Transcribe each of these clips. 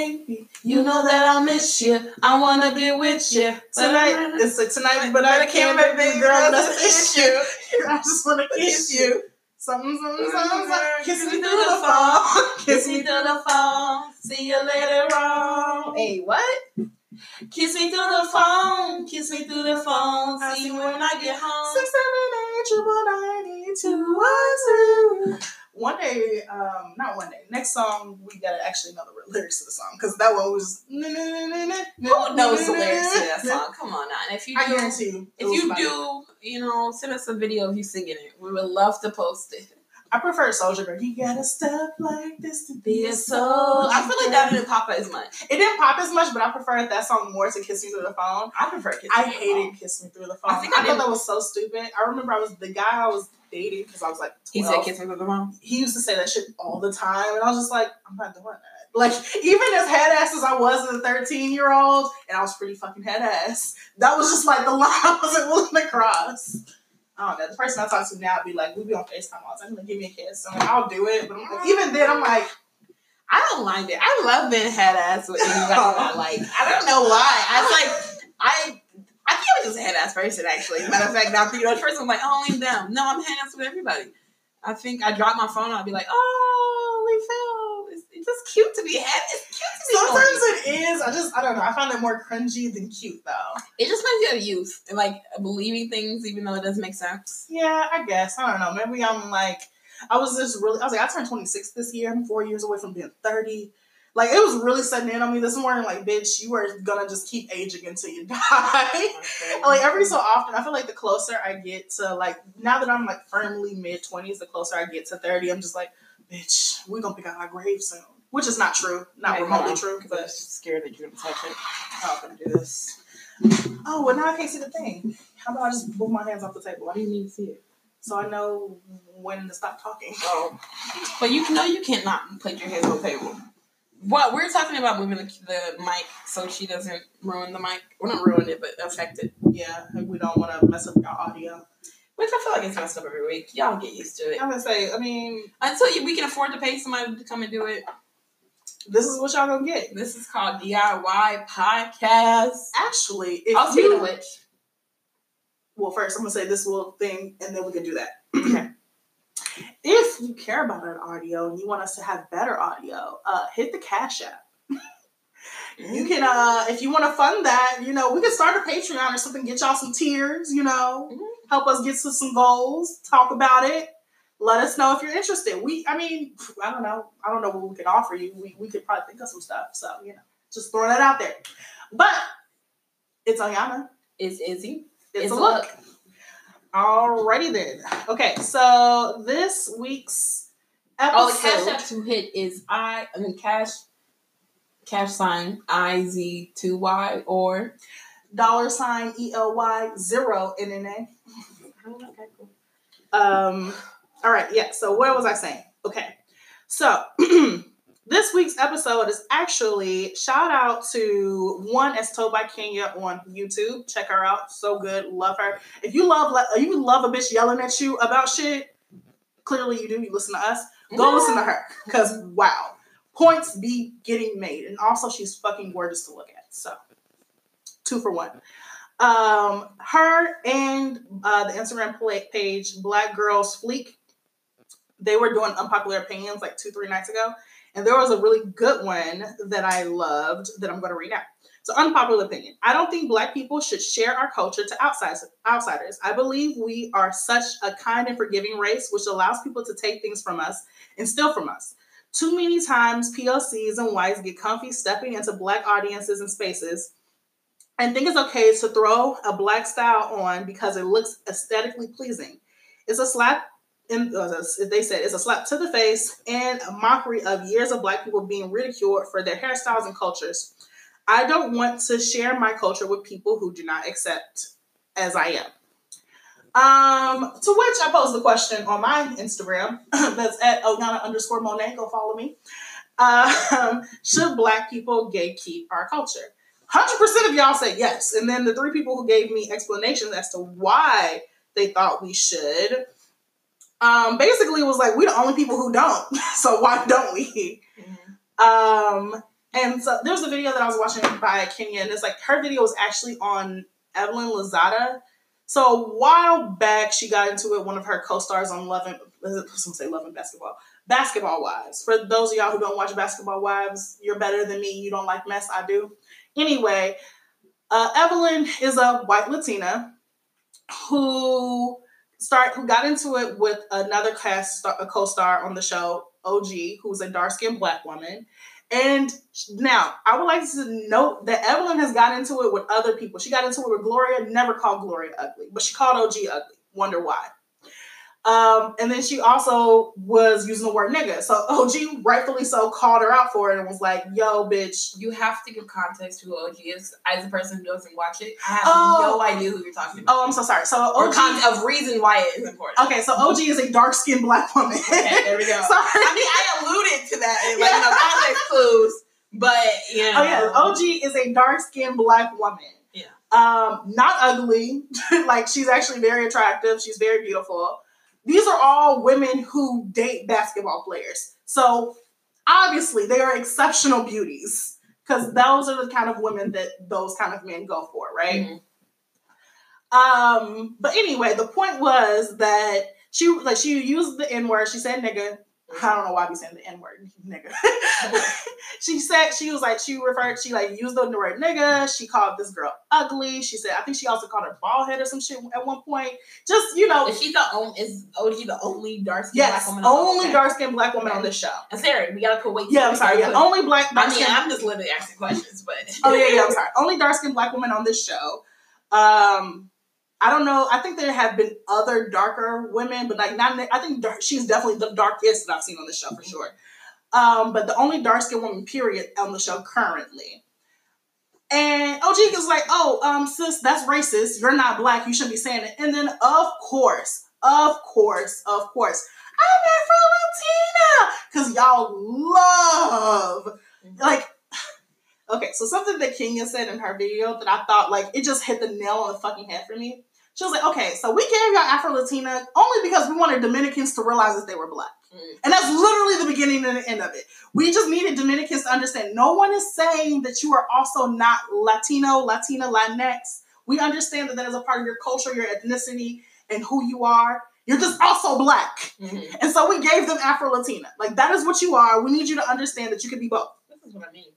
baby. You know that I miss you. I wanna be with you tonight. It's like tonight, but I can't, make baby girl. That's the issue. I just wanna kiss you. Something, something, something. Kiss me through the phone. Kiss me through the phone. See you later on. Hey, what? Kiss me through the phone. Kiss me through the phone. See you when I get home. Six, seven, eight, triple ninety, two, one, two. One day, um, not one day. Next song, we gotta actually know the lyrics to the song because that one was. Who knows the lyrics to that song? Come on, now. And if you do, I guarantee you. if you do, you know, send us a video of you singing it. We would love to post it. I prefer Soulja Girl. You gotta step like this to be a soul. I feel like that didn't pop as much. It didn't pop as much, but I prefer that song more to Kiss Me Through the Phone. I prefer Kiss Me I Through the hated Kiss Me Through the Phone. I I, think I thought that was so stupid. I remember I was the guy I was dating because I was like 12. He said Kiss Me Through the Phone. he used to say that shit all the time, and I was just like, I'm not doing that. Like, even as head ass as I was as a 13 year old, and I was pretty fucking head ass, that was just like the line I wasn't willing to cross. I don't know. The person I talk to now would be like, we be on FaceTime all the time. Like, give me a kiss. I'm like, I'll do it. But I'm like, even then, I'm like, I don't mind it. I love being head ass with anybody I like. I don't know why. I was like, I I think I was just a head ass person actually. Matter of fact, now thinking the first one, I'm like, oh, only them. No, I'm head ass with everybody. I think I drop my phone, I'll be like, oh, we fell. It's, it's just cute to be head. It's cute to be sometimes funny. it is. I just, I don't know. I find it more cringy than cute, though. It just reminds you of youth and like believing things even though it doesn't make sense. Yeah, I guess. I don't know. Maybe I'm like, I was just really, I was like, I turned 26 this year. I'm four years away from being 30. Like, it was really setting in on me this morning. Like, bitch, you are gonna just keep aging until you die. like, every so often, I feel like the closer I get to, like, now that I'm like firmly mid 20s, the closer I get to 30, I'm just like, bitch, we're gonna pick out our grave soon. Which is not true. Not Wait, remotely true. 'cause I'm scared that you're gonna touch it. I'm gonna do this. Oh, well, now I can't see the thing. How about I just move my hands off the table? Why do you need to see it? so I know when to stop talking. Oh, but you know you can't put your hands on the table. What we're talking about moving the, the mic so she doesn't ruin the mic. We're not ruin it, but affect it. Yeah, we don't want to mess up your audio. Which I feel like it's messed up every week. Y'all get used to it I'm gonna say, I mean, until you, we can afford to pay somebody to come and do it. this is what y'all gonna get. This is called DIY podcast. Actually, if speaking you, which, well, first I'm gonna say this little thing, and then we can do that. Okay. If you care about our audio and you want us to have better audio, uh, hit the Cash App. You can, uh, if you want to fund that, you know, we can start a Patreon or something, get y'all some tiers, you know, Mhm. help us get to some goals, talk about it. Let us know if you're interested. We, I mean, I don't know. I don't know what we can offer you. We, we could probably think of some stuff. So, you know, just throwing that out there. But it's Ayana. it's Izzy. It's, It's a a look. Alrighty then. Okay, so this week's episode. Oh, the cash app to hit is I. I mean cash. Cash sign I Z two Y or. dollar sign E L Y zero N N A. Um, all right, yeah. So what was I saying? Okay, so this week's episode is actually shout out to one as told by Kenya on YouTube. Check her out, so good, love her. If you love, if you love a bitch yelling at you about shit, clearly you do. You listen to us. Go listen to her, cause wow, points be getting made, and also she's fucking gorgeous to look at. So two for one. Um, her and uh, the Instagram page Black Girls Fleek, they were doing unpopular opinions like two, three nights ago, and there was a really good one that I loved that I'm going to read out. So, unpopular opinion: I don't think Black people should share our culture to outsiders. Outsiders, I believe we are such a kind and forgiving race, which allows people to take things from us and steal from us. Too many times, PLCs and whites get comfy stepping into Black audiences and spaces and think it's okay to throw a black style on because it looks aesthetically pleasing. It's a slap, in, uh, they said, it's a slap to the face and a mockery of years of black people being ridiculed for their hairstyles and cultures. I don't want to share my culture with people who do not accept as I am. Um, to which I posed the question on my Instagram. That's at Oyana underscore Monet. Go follow me. Um, should black people gatekeep our culture? Hundred percent of y'all said yes, and then the three people who gave me explanations as to why they thought we should, um, basically was like, we're the only people who don't, so why don't we? Um, And so there was a video that I was watching by Kenya, and it's like her video was actually on Evelyn Lozada. So a while back, she got into it. One of her co-stars on Love and let's say Love and Basketball, Basketball Wives. For those of y'all who don't watch Basketball Wives, you're better than me. You don't like mess. I do. Anyway, uh, Evelyn is a white Latina who start who got into it with another cast a co-star on the show, OG, who's a dark-skinned black woman. And now I would like to note that Evelyn has got into it with other people. She got into it with Gloria, never called Gloria ugly, but she called OG ugly. Wonder why. Um, and then she also was using the word nigga. So OG rightfully so called her out for it and was like, yo, bitch. You have to give context to who OG is. As a person who doesn't watch it, I have oh. no idea who you're talking about. Oh, I'm so sorry. So OG, or con- of reason why it is important. Okay, so OG is a dark skinned black woman. okay, there we go. sorry. I mean, I alluded to that in like, you know, context clues, but, you know. Oh, yeah. OG is a dark skinned black woman. Yeah. Um, not ugly. like, she's actually very attractive. She's very beautiful these are all women who date basketball players. So obviously they are exceptional beauties because those are the kind of women that those kind of men go for, right? Mm-hmm. Um, but anyway, the point was that she like she used the N word. She said nigga I don't know why I be saying the N word, nigga. she said she was like she referred she like used the word nigga. She called this girl ugly. She said I think she also called her bald head or some shit at one point. Just you know, is she the only is OG the only dark skinned yes, black woman? only okay. dark skinned black woman okay. on this show. And Sarah, we gotta put weight. Yeah, I'm sorry. Yeah, only black. I mean, I'm just literally asking questions, but oh yeah, yeah. I'm sorry. Only dark skinned black woman on this show. Um, I don't know. I think there have been other darker women, but like not. I think dark, she's definitely the darkest that I've seen on the show for sure. Um, but the only dark skinned woman, period, on the show currently. And OG is like, "Oh, um, sis, that's racist. You're not black. You shouldn't be saying it." And then, of course, of course, of course, I'm Afro Latina because y'all love mm-hmm. like okay, so something that Kenya said in her video that I thought like it just hit the nail on the fucking head for me. She was like, okay, so we gave y'all Afro Latina only because we wanted Dominicans to realize that they were black. Mm. And that's literally the beginning and the end of it. We just needed Dominicans to understand no one is saying that you are also not Latino, Latina, Latinx. We understand that that is a part of your culture, your ethnicity, and who you are. You're just also black. Mm-hmm. And so we gave them Afro Latina. Like, that is what you are. We need you to understand that you can be both. This is what I mean.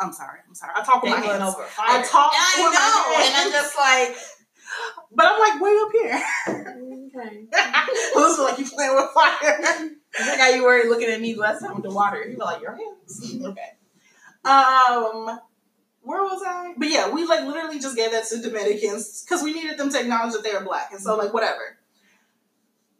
I'm sorry. I'm sorry. I talk with my hands. Over I talk. I with know, my hands. and I'm just like, but I'm like way up here. Okay. Looks like you playing with fire. like how you were looking at me last time with the water. You were like your hands. okay. Um, where was I? But yeah, we like literally just gave that to Dominicans because we needed them to acknowledge that they were black, and so like whatever.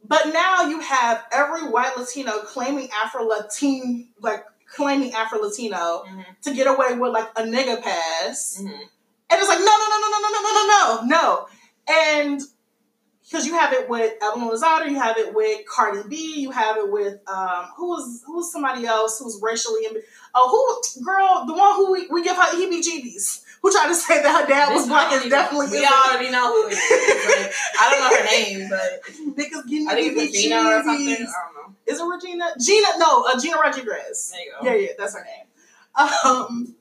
But now you have every white Latino claiming Afro Latin, like claiming Afro Latino mm-hmm. to get away with like a nigga pass. Mm-hmm. And it's like, no, no, no, no, no, no, no, no, no, no. And because you have it with Evelyn Lozada, you have it with Cardi B, you have it with um, who was who was somebody else who's racially oh who girl the one who we, we give her heebie-jeebies who tried to say that her dad was black is definitely we already know who it is. I don't know her name, but niggas give me I think it's Regina or something. I don't know. Is it Regina? Gina? No, uh, Gina Rodriguez. There you go. Yeah, yeah, that's her name. Um,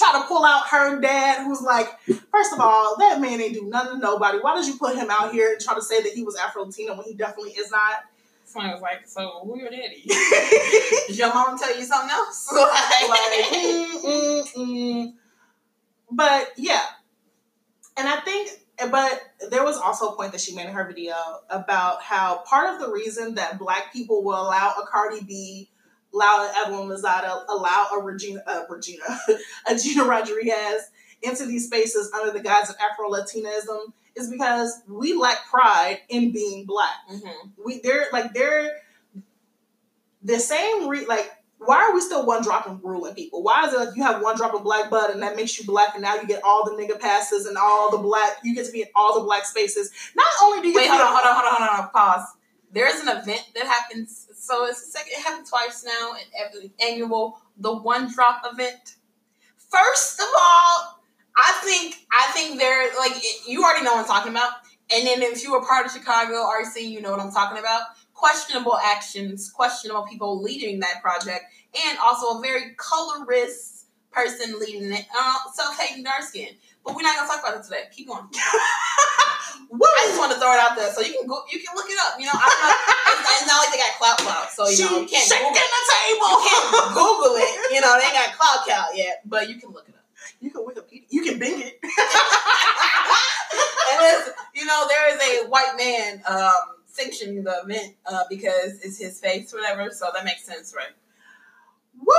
try to pull out her dad, who's like, first of all, that man ain't do nothing to nobody. Why did you put him out here and try to say that he was Afro Latino when he definitely is not? Someone was like, so who your daddy? Did your mom tell you something else? like, mm, mm, mm. But yeah. And I think but there was also a point that she made in her video about how part of the reason that black people will allow a Cardi B, allow Evelyn Lozada, allow a Regina, uh, Regina, a Gina Rodriguez into these spaces under the guise of Afro Latinism is because we lack pride in being black. Mm-hmm. We they're like they're the same re- like why are we still one drop and ruling people? Why is it like you have one drop of black blood and that makes you black and now you get all the nigga passes and all the black you get to be in all the black spaces. Not only do you wait, hold on, hold on, hold on, hold on, pause. There is an event that happens. So it's the second. It happened twice now. And every annual the one drop event. First of all, I think I think they're like you already know what I'm talking about. And then if you were part of Chicago RC, you know what I'm talking about. questionable actions, questionable people leading that project, and also a very colorist person leading it, uh, self-hating dark skin. But we're not gonna talk about it today. Keep going. I just want to throw it out there so you can go, you can look it up. You know, I don't know. it's, not like they got clout clout, so you she know you can't shaking Google, the table. you can't Google it. You know, they ain't got clout count yet, but you can look it up. You can Wikipedia. You can Bing it. and you know, there is a white man um, sanctioning the event uh, because it's his face, whatever. So that makes sense, right? Woo!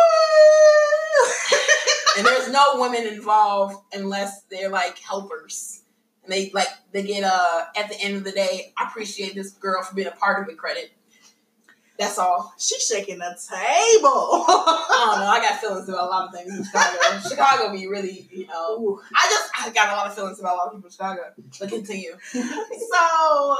And there's no women involved unless they're like helpers. And they like they get uh at the end of the day, I appreciate this girl for being a part of it credit. That's all. She's shaking the table. I don't know. I got feelings about a lot of things in Chicago. Chicago be really, you know. Ooh. I just I got a lot of feelings about a lot of people in Chicago. But continue. so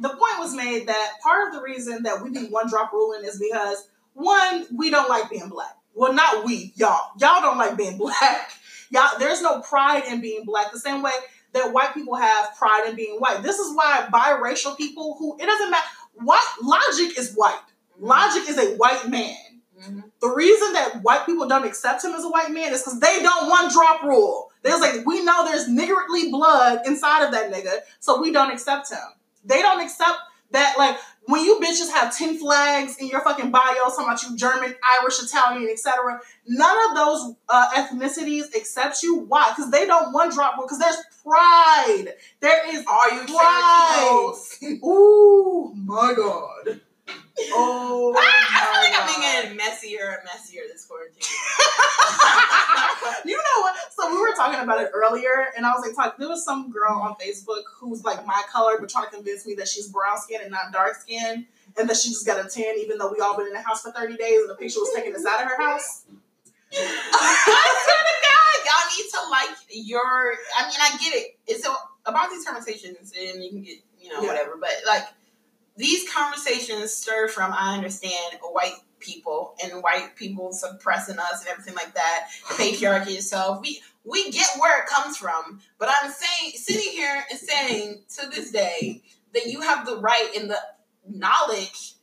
the point was made that part of the reason that we be one drop ruling is because one, we don't like being black. Well, not we, y'all. Y'all don't like being black. Y'all, there's no pride in being black. The same way that white people have pride in being white. This is why biracial people who it doesn't matter. White logic is white. Logic is a white man. Mhm. The reason that white people don't accept him as a white man is because they don't want drop rule. There's like we know there's niggardly blood inside of that nigga, so we don't accept him. They don't accept that like when you bitches have 10 flags in your fucking bio talking about you German, Irish, Italian, etc. None of those uh, ethnicities accept you. Why? Because they don't want drop. Because there's pride. There is Are you. Cherokee? Ooh my god. Oh, ah! I, I feel like I'm being getting messier and messier this quarantine. you know what? So we were talking about it earlier, and I was like, talk, there was some girl on Facebook who's like my color, but trying to convince me that she's brown skin and not dark skin, and that she just got a tan, even though we all been in the house for thirty days, and the picture was taken inside of her house. I swear to God, y'all need to like your. I mean, I get it. It's a, about these conversations, and you can get you know Yeah. whatever. But like these conversations stir from I understand white people and white people suppressing us and everything like that. Patriarchy itself. We we get where it comes from, but I'm saying sitting here and saying to this day that you have the right and the knowledge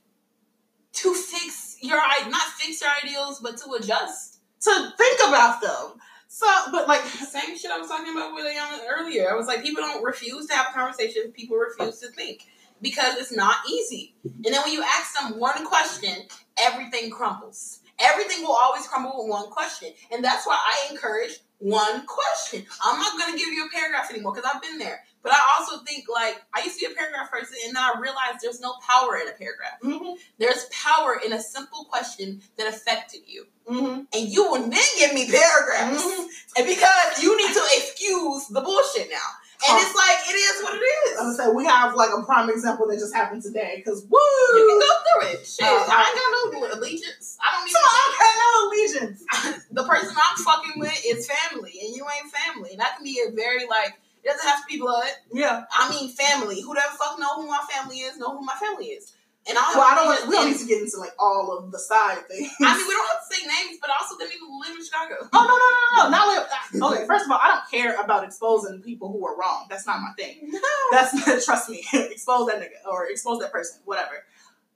to fix your not fix your ideals, but to adjust. to think about them. So, but like, The same shit I was talking about with Ayana earlier. I was like, people don't refuse to have conversations. People refuse to think because it's not easy. And then when you ask them one question, everything crumbles. Everything will always crumble with one question. And that's why I encourage one question. I'm not going to give you a paragraph anymore because I've been there. But I also think, like, I used to be a paragraph person and then I realized there's no power in a paragraph. mhm, There's power in a simple question that affected you. mhm, And you will then give me paragraphs. mhm. And because you need to excuse the bullshit now. And it's like, it is what it is. I was say we have like a prime example that just happened today. Because woo, You can go through it. Shit. Uh, I ain't got no allegiance. I don't So I got no allegiance. the person I'm fucking with is family, and you ain't family. And that can be a very, like, it doesn't have to be blood. Yeah. I mean, family. Who the fuck know who my family is, know who my family is. And I don't Well, I don't. Want, we don't need to get into like all of the side things. I mean, we don't have to say names, but also them people live in Chicago. Oh no no no no! Not li- uh, okay. First of all, I don't care about exposing people who are wrong. That's not my thing. That's trust me. expose that nigga or expose that person, whatever.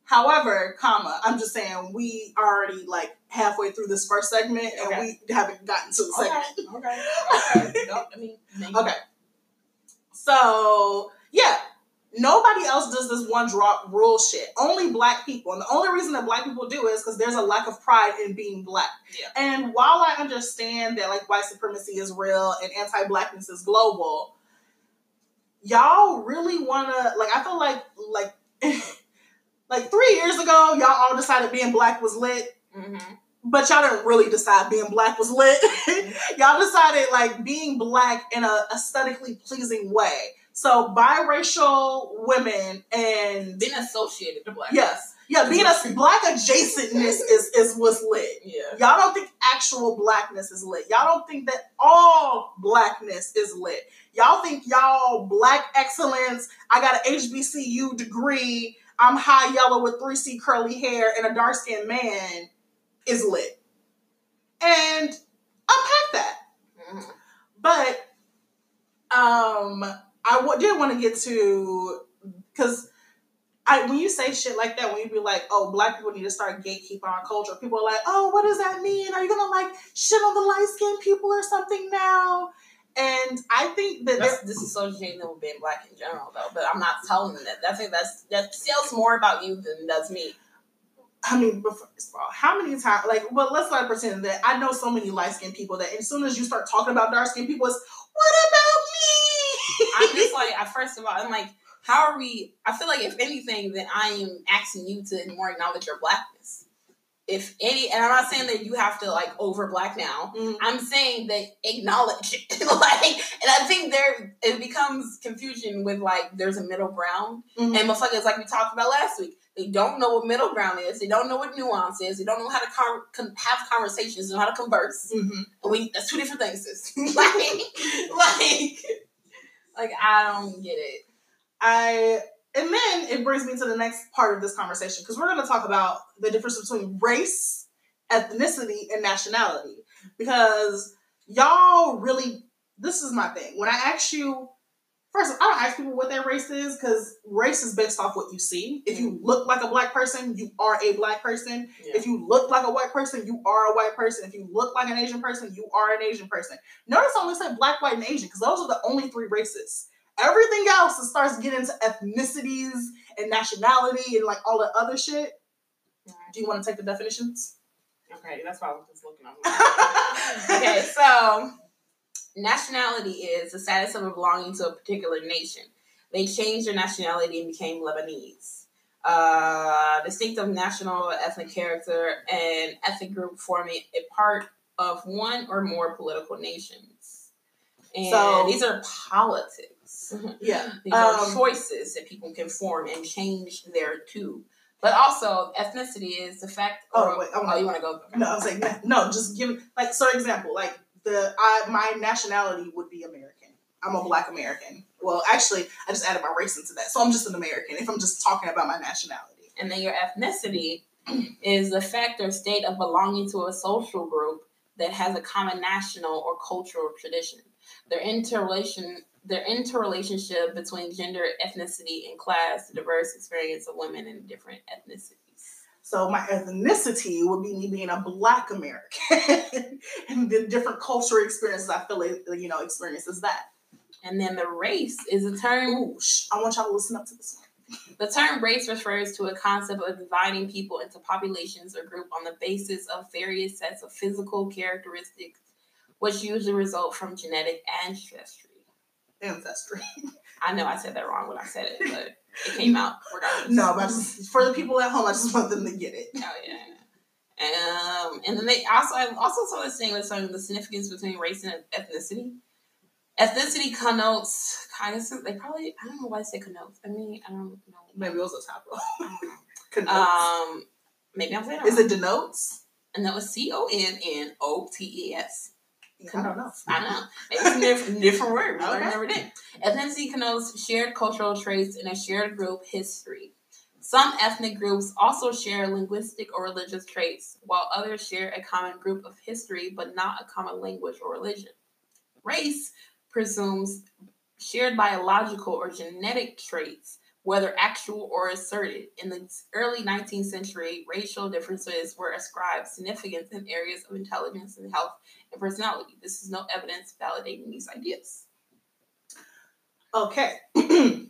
However, comma, I'm just saying we already like halfway through this first segment and Okay. we haven't gotten to the segment. Okay, okay, I mean, maybe. Okay. So yeah, nobody else does this one drop rule shit. Only black people, and the only reason that black people do it is because there's a lack of pride in being black. Yeah. And while I understand that like white supremacy is real and anti-blackness is global, y'all really wanna like I feel like like like three years ago y'all all decided being black was lit hmm but y'all didn't really decide being black was lit. y'all decided like being black in a aesthetically pleasing way. So biracial women and being associated to black. yes, yeah, being a black adjacentness is is what's lit. Yeah. Y'all don't think actual blackness is lit. Y'all don't think that all blackness is lit. Y'all think y'all black excellence. I got an HBCU degree. I'm high yellow with 3C curly hair and a dark skinned man is lit. And unpack that. Mhm. But um, I w- did want to get to because I when you say shit like that, when you be like, "Oh, black people need to start gatekeeping our culture," people are like, "Oh, what does that mean? Are you gonna like shit on the light skinned people or something now?" And I think that that's disassociating them with being black in general, though. But I'm not telling them that. I think that's that tells more about you than does me. I mean, first of all, how many times? Like, well, let's not pretend that I know so many light skinned people that as soon as you start talking about dark skinned people, it's what about? I'm just like, I, first of all, I'm like how are we? I feel like if anything, then I am asking you to more acknowledge your blackness. If any, and I'm not saying that you have to like over black now. Mm-hmm. I'm saying that acknowledge like, and I think there it becomes confusion with like there's a middle ground, mm-hmm. and motherfuckers like we talked about last week. They don't know what middle ground is. They don't know what nuance is. They don't know how to con- con- have conversations and how to converse. Mm-hmm. And we that's two different things. like, like, like I don't get it. I and then it brings me to the next part of this conversation because we're going to talk about the difference between race, ethnicity, and nationality. Because y'all really, this is my thing. When I ask you, first, I don't ask people what their race is because race is based off what you see. If you look like a black person, you are a black person. Yeah. If you look like a white person, you are a white person. If you look like an Asian person, you are an Asian person. Notice I only said black, white, and Asian because those are the only three races. Everything else, it starts getting into ethnicities and nationality and like all the other shit. Do you want to take the definitions? Okay, that's why I was just looking okay, so nationality is the status of belonging to a particular nation. They changed their nationality and became Lebanese. Uh, distinctive national ethnic character and ethnic group forming a part of one or more political nations. And so, these are politics. Yeah. These um, are choices that people can form and change their too. But also, ethnicity is the fact. Oh, wait, oh, you want to go? No, I was like, no, just give me like, so example, like the I my nationality would be American. I'm a Black American. Well, actually, I just added my race into that, so I'm just an American. If I'm just talking about my nationality, and then your ethnicity is the fact or state of belonging to a social group that has a common national or cultural tradition. Their interrelation their interrelationship between gender, ethnicity, and class, the diverse experience of women in different ethnicities. So my ethnicity would be me being a Black American, and the different cultural experiences I feel like you know experiences that. And then the race is a term. Ooh, sh- I want y'all to listen up to this one. The term race refers to a concept of dividing people into populations or group on the basis of various sets of physical characteristics, which usually result from genetic ancestry ancestry. I know I said that wrong when I said it, but it came out regardless. No, but just, for the people at home, I just want them to get it. Oh yeah. Um, and then they also I also saw this thing with some the significance between race and ethnicity. Ethnicity connotes kind of they probably I don't know why they say connotes. I mean I don't know. Maybe it was a typo. connotes. Um, maybe I'm saying. Is it denotes? And that was C O N N O T E S. I don't know. I know. Maybe some different, different word. Okay. I never did. Ethnicity connotes shared cultural traits and a shared group history. Some ethnic groups also share linguistic or religious traits, while others share a common group of history but not a common language or religion. Race presumes shared biological or genetic traits, whether actual or asserted. In the early 19th century, racial differences were ascribed significance in areas of intelligence and health and personality. This is no evidence validating these ideas. Okay.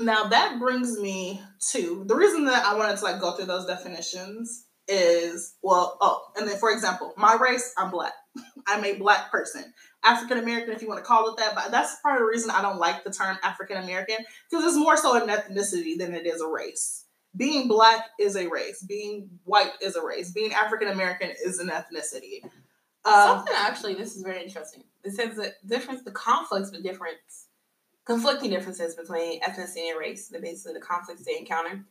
now that brings me to the reason that I wanted to like go through those definitions is well, oh, and then for example, my race, I'm black. I'm a black person. African American, if you want to call it that, but that's part of the reason I don't like the term African American because it's more so an ethnicity than it is a race. Being black is a race. Being white is a race. Being African American is an ethnicity. Um, Something actually, this is very interesting. It says the difference, the conflicts, the difference, conflicting differences between ethnicity and race. The basically the conflicts they encounter.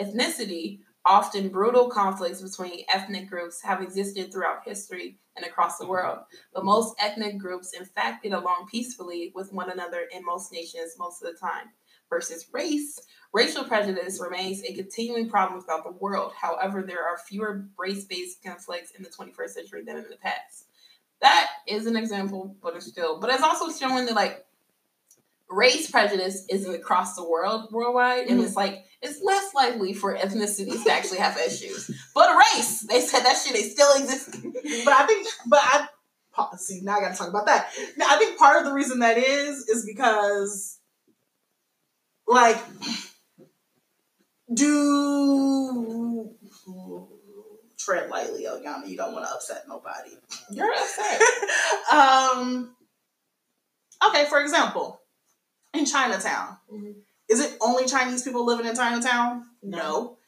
Ethnicity, often brutal conflicts between ethnic groups, have existed throughout history and across the world. But most ethnic groups, in fact, get along peacefully with one another in most nations most of the time. Versus race, Racial prejudice remains a continuing problem throughout the world. However, there are fewer race based conflicts in the 21st century than in the past. That is an example, but it's still, but it's also showing that like race prejudice isn't across the world worldwide, and Mhm. it's like it's less likely for ethnicities to actually have issues. But race, they said that shit is still existing. But I think, but I see now I got to talk about that. Now, I think part of the reason that is is because, like, do tread lightly, Eliana. You don't want to upset nobody. You're upset. um. Okay, for example, in Chinatown, Mhm. is it only Chinese people living in Chinatown? No.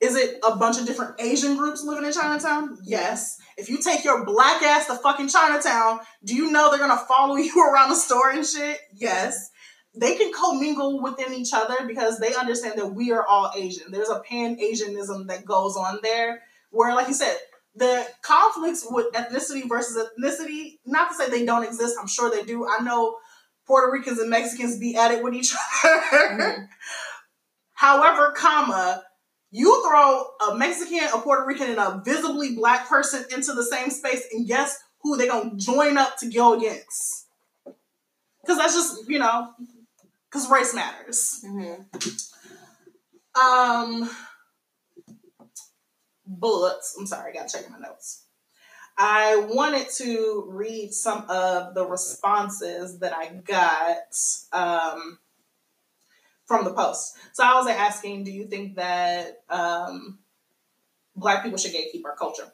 Is it a bunch of different Asian groups living in Chinatown? Yes. If you take your black ass to fucking Chinatown, do you know they're gonna follow you around the store and shit? Yes. They can commingle within each other because they understand that we are all Asian. There's a pan Asianism that goes on there where, like you said, the conflicts with ethnicity versus ethnicity, not to say they don't exist, I'm sure they do. I know Puerto Ricans and Mexicans be at it with each other. Mhm. However, comma, you throw a Mexican, a Puerto Rican, and a visibly black person into the same space, and guess who they gonna join up to go against? Because that's just you know, because race matters. Mhm. Um, bullets. I'm sorry, I gotta check my notes. I wanted to read some of the responses that I got um, from the post. So I was asking, do you think that um, Black people should gatekeep our culture?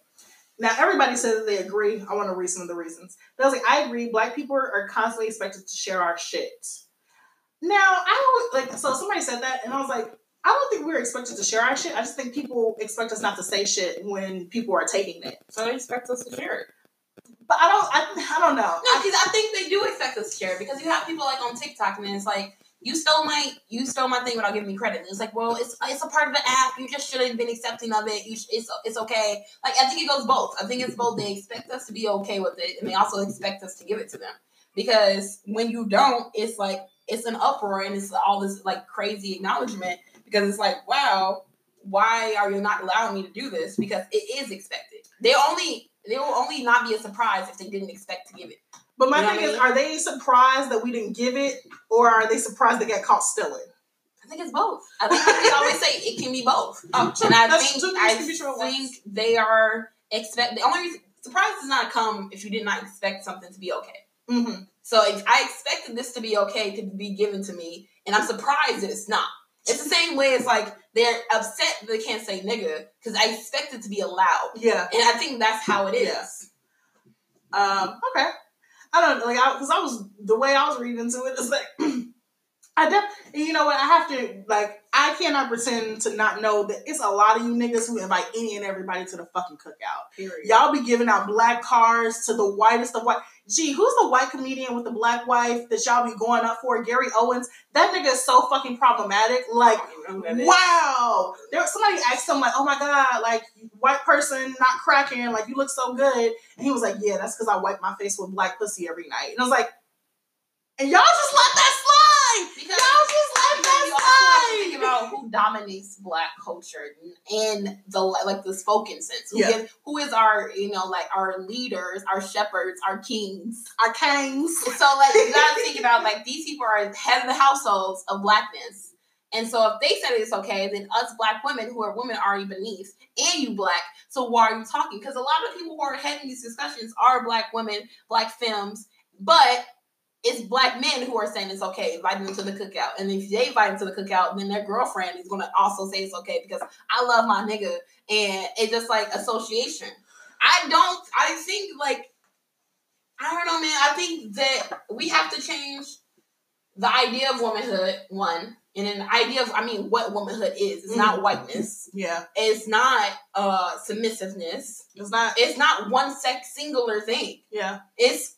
Now everybody says they agree. I want to read some of the reasons. I was like, I agree. Black people are constantly expected to share our shit. Now I don't like. So somebody said that, and I was like, I don't think we're expected to share our shit. I just think people expect us not to say shit when people are taking it. So they expect us to share it. But I don't. I, I don't know. No, because I think they do expect us to share it because you have people like on TikTok and it's like you stole my you stole my thing without giving me credit. It's like, well, it's it's a part of the app. You just shouldn't have been accepting of it. You sh- it's it's okay. Like I think it goes both. I think it's both. They expect us to be okay with it, and they also expect us to give it to them. Because when you don't, it's like it's an uproar and it's all this like crazy acknowledgement. Because it's like, wow, why are you not allowing me to do this? Because it is expected. They only they will only not be a surprise if they didn't expect to give it. But my You know thing is, mean? are they surprised that we didn't give it, or are they surprised they got caught stealing? I think it's both. I think we always say it can be both. Oh, and I that's think I think they are expect the only reason surprise does not come if you did not expect something to be okay. Mm-hmm. So if I expected this to be okay to be given to me, and I'm surprised that it's not. It's the same way as like they're upset they can't say nigga because I expect it to be allowed, Yeah. and I think that's how it is. Yeah. Um. Okay. I don't like I because I was the way I was reading into it is like I def and you know what I have to like I cannot pretend to not know that it's a lot of you niggas who invite any and everybody to the fucking cookout. Period. Y'all be giving out black cars to the whitest of white. Gee, who's the white comedian with the black wife that y'all be going up for? Gary Owens. That nigga is so fucking problematic. Like, wow. There somebody asked him like, "Oh my god, like white person not cracking, like you look so good," and he was like, "Yeah, that's because I wipe my face with black pussy every night." And I was like, "And y'all just let that slide. Because- y'all just let Because you also have to that think slide." about who dominates black culture in the like the spoken sense. Who, Yeah. is, who is our you know like our leaders, our shepherds, our kings. Our kings. So like you gotta think about like these people are head of the households of blackness. And so if they said it's okay, then us black women who are women are already beneath, and you black, so why are you talking? Because a lot of people who are having these discussions are black women, black femmes, but it's black men who are saying it's okay, inviting them to the cookout. And if they invite them to the cookout, then their girlfriend is gonna also say it's okay because I love my nigga. And it's just like association. I don't I think like I don't know, man. I think that we have to change the idea of womanhood, one, and an idea of I mean what womanhood is. It's not whiteness. Yeah, It's not uh submissiveness. it's not. It's not one sex singular thing Yeah, it's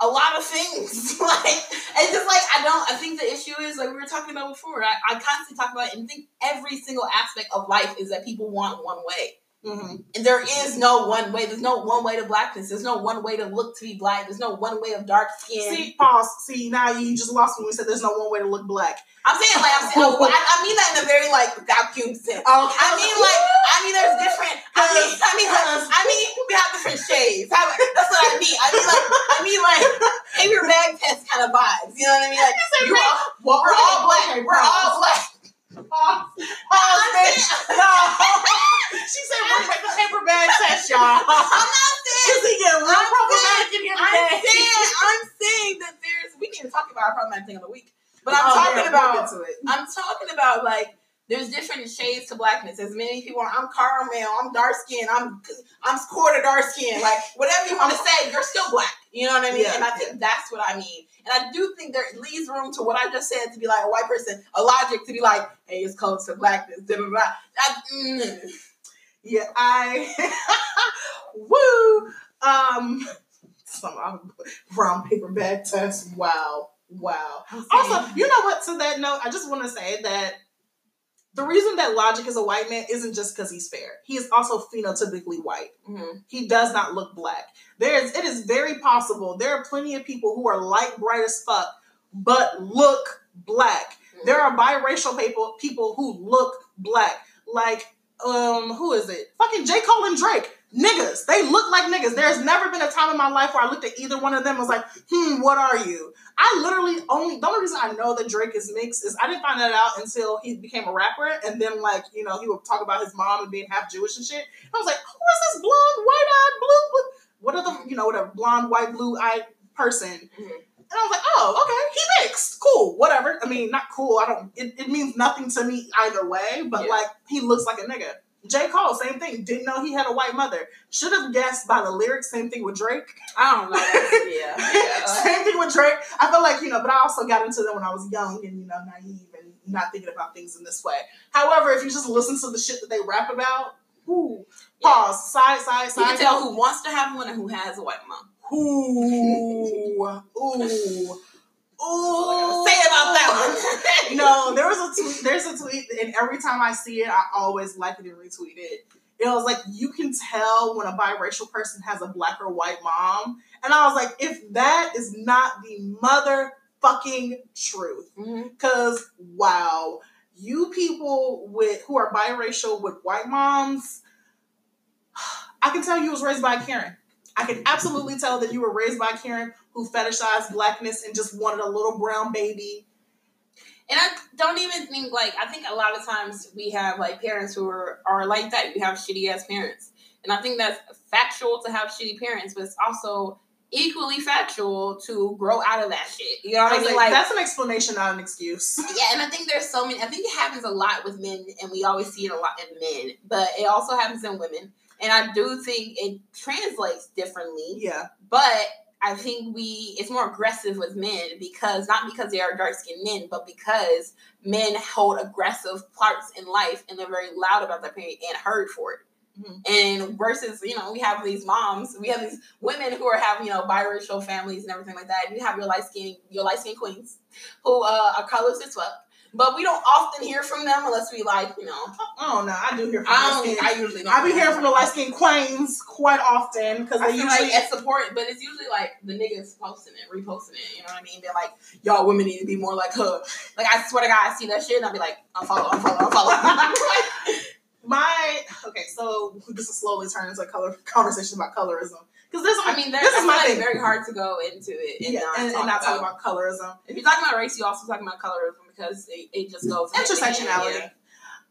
a lot of things. like it's just like I don't. I think the issue is like we were talking about before. I, I constantly talk about it and think every single aspect of life is that people want one way, hmm and there is no one way. There's no one way to blackness. There's no one way to look to be black. There's no one way of dark skin. See, pause. See, now you just lost me when we said there's no one way to look black. I'm saying like I'm saying. I, I mean that in a very like vacuum sense. Oh, I mean, like, I mean, there's different. I mean, I mean, like, I mean, we have different shades. How- That's what I mean. I mean, like, I mean, like, paper bag test kind of vibes. You know what I mean? Like, you are, well, we're, all, Oh, Paul No. she said we're the paper bag test, y'all. I'm not saying he getting real I'm problematic saying, in here. I'm saying, I'm saying that there's we need to talk about our problematic thing of the week. But I'm oh, talking yeah, about I'm talking about like there's different shades to blackness. As many people are, I'm caramel, I'm dark skinned, I'm I'm quarter dark skin. Like whatever you want to say, you're still black. You know what I mean? Yeah, and I think yeah. that's what I mean and I do think there leaves room to what I just said to be like a white person, a logic to be like, hey, it's close to blackness. Da, da. That, mm. Yeah, I woo. Um, some um, brown paper bag test. Wow, wow. Also, you know what? To that note, I just want to say that the reason that Logic is a white man isn't just because he's fair. He is also phenotypically white. Mhm. He does not look black. There is. It is very possible. There are plenty of people who are light bright as fuck, but look black. There are biracial people people who look black. Like, um, who is it? Fucking J. Cole and Drake. Niggas. They look like niggas. There's never been a time in my life where I looked at either one of them and was like, hmm, what are you? I literally only the only reason I know that Drake is mixed is I didn't find that out until he became a rapper and then like, you know, he would talk about his mom and being half Jewish and shit. And I was like, who is this blonde, white-eyed, blue, blue what are the you know, whatever, blonde, white, blue-eyed person? Mhm. And I was like, oh, okay, he mixed. Cool, whatever. I mean, not cool. I don't. It, it means nothing to me either way. But Yeah. like, he looks like a nigga. J. Cole, same thing. Didn't know he had a white mother. Should have guessed by the lyrics. Same thing with Drake. I don't know. Yeah. yeah. same thing with Drake. I feel like you know, but I also got into them when I was young and you know, naive and not thinking about things in this way. However, if you just listen to the shit that they rap about, whoo, Yeah. pause, side, side, You side. can tell who wants to have one and who has a white mom. Ooh, ooh, ooh. Say about that one. no, there was a tweet. There's a tweet, and every time I see it, I always like it and retweet it. It was like you can tell when a biracial person has a black or white mom, and I was like, if that is not the motherfucking truth, Mhm. because wow, you people with who are biracial with white moms, I can tell you was raised by Karen. I can absolutely tell that you were raised by Karen who fetishized blackness and just wanted a little brown baby. And I don't even think like I think a lot of times we have like parents who are, are like that. We have shitty ass parents, and I think that's factual to have shitty parents, but it's also equally factual to grow out of that shit. You know what I, mean? like, Like, that's an explanation, not an excuse. yeah, and I think there's so many. I think it happens a lot with men, and we always see it a lot in men, but it also happens in women. And I do think it translates differently. Yeah. But I think we it's more aggressive with men because not because they are dark skinned men, but because men hold aggressive parts in life and they're very loud about their pain and heard for it. Mhm. And versus, you know, we have these moms, we have these women who are having, you know, biracial families and everything like that. You have your light skin, your light skin queens who uh, are colors as well. But we don't often hear from them unless we like, you know. Oh no, I do hear from I light don't. skin. I usually don't. I be hearing from the light skinned queens quite often because they usually like it's support, but it's usually like the niggas posting it, reposting it. You know what I mean? They're like, y'all women need to be more like her. Like I swear to God, I see that shit and I'll be like, unfollow, unfollow, unfollow. my okay. So this is slowly turning into a color conversation about colorism because this I mean, there's, this is my thing. very hard to go into it and yeah, not, and, talk, and not about. talk about colorism. If you're talking about race, you're also talking about colorism because it, it just goes hand in hand, intersectionality.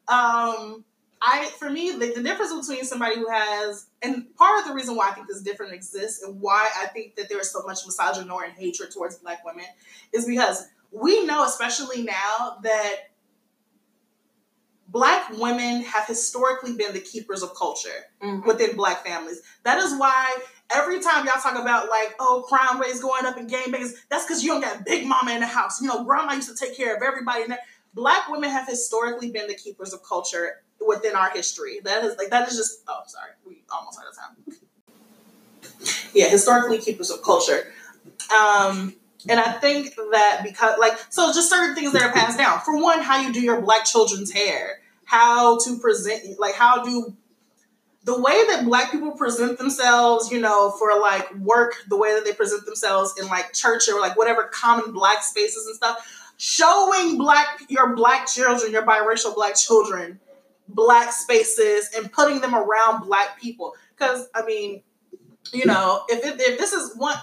Um, I for me the, the difference between somebody who has and part of the reason why I think this difference exists and why I think that there is so much misogyny and hatred towards black women is because we know, especially now, that black women have historically been the keepers of culture Mhm. within black families. That is why every time y'all talk about like, oh, crime rates going up and gang bangs, that's because you don't got big mama in the house. You know, grandma used to take care of everybody. And black women have historically been the keepers of culture within our history. That is like that is just. Oh, sorry, we almost out of time. yeah, historically keepers of culture. Um, and I think that because, like, so just certain things that are passed down. For one, how you do your black children's hair, how to present, like, how do the way that black people present themselves, you know, for like work, the way that they present themselves in like church or like whatever common black spaces and stuff, showing black your black children, your biracial black children, black spaces and putting them around black people. Because I mean, you know, if it, if this is one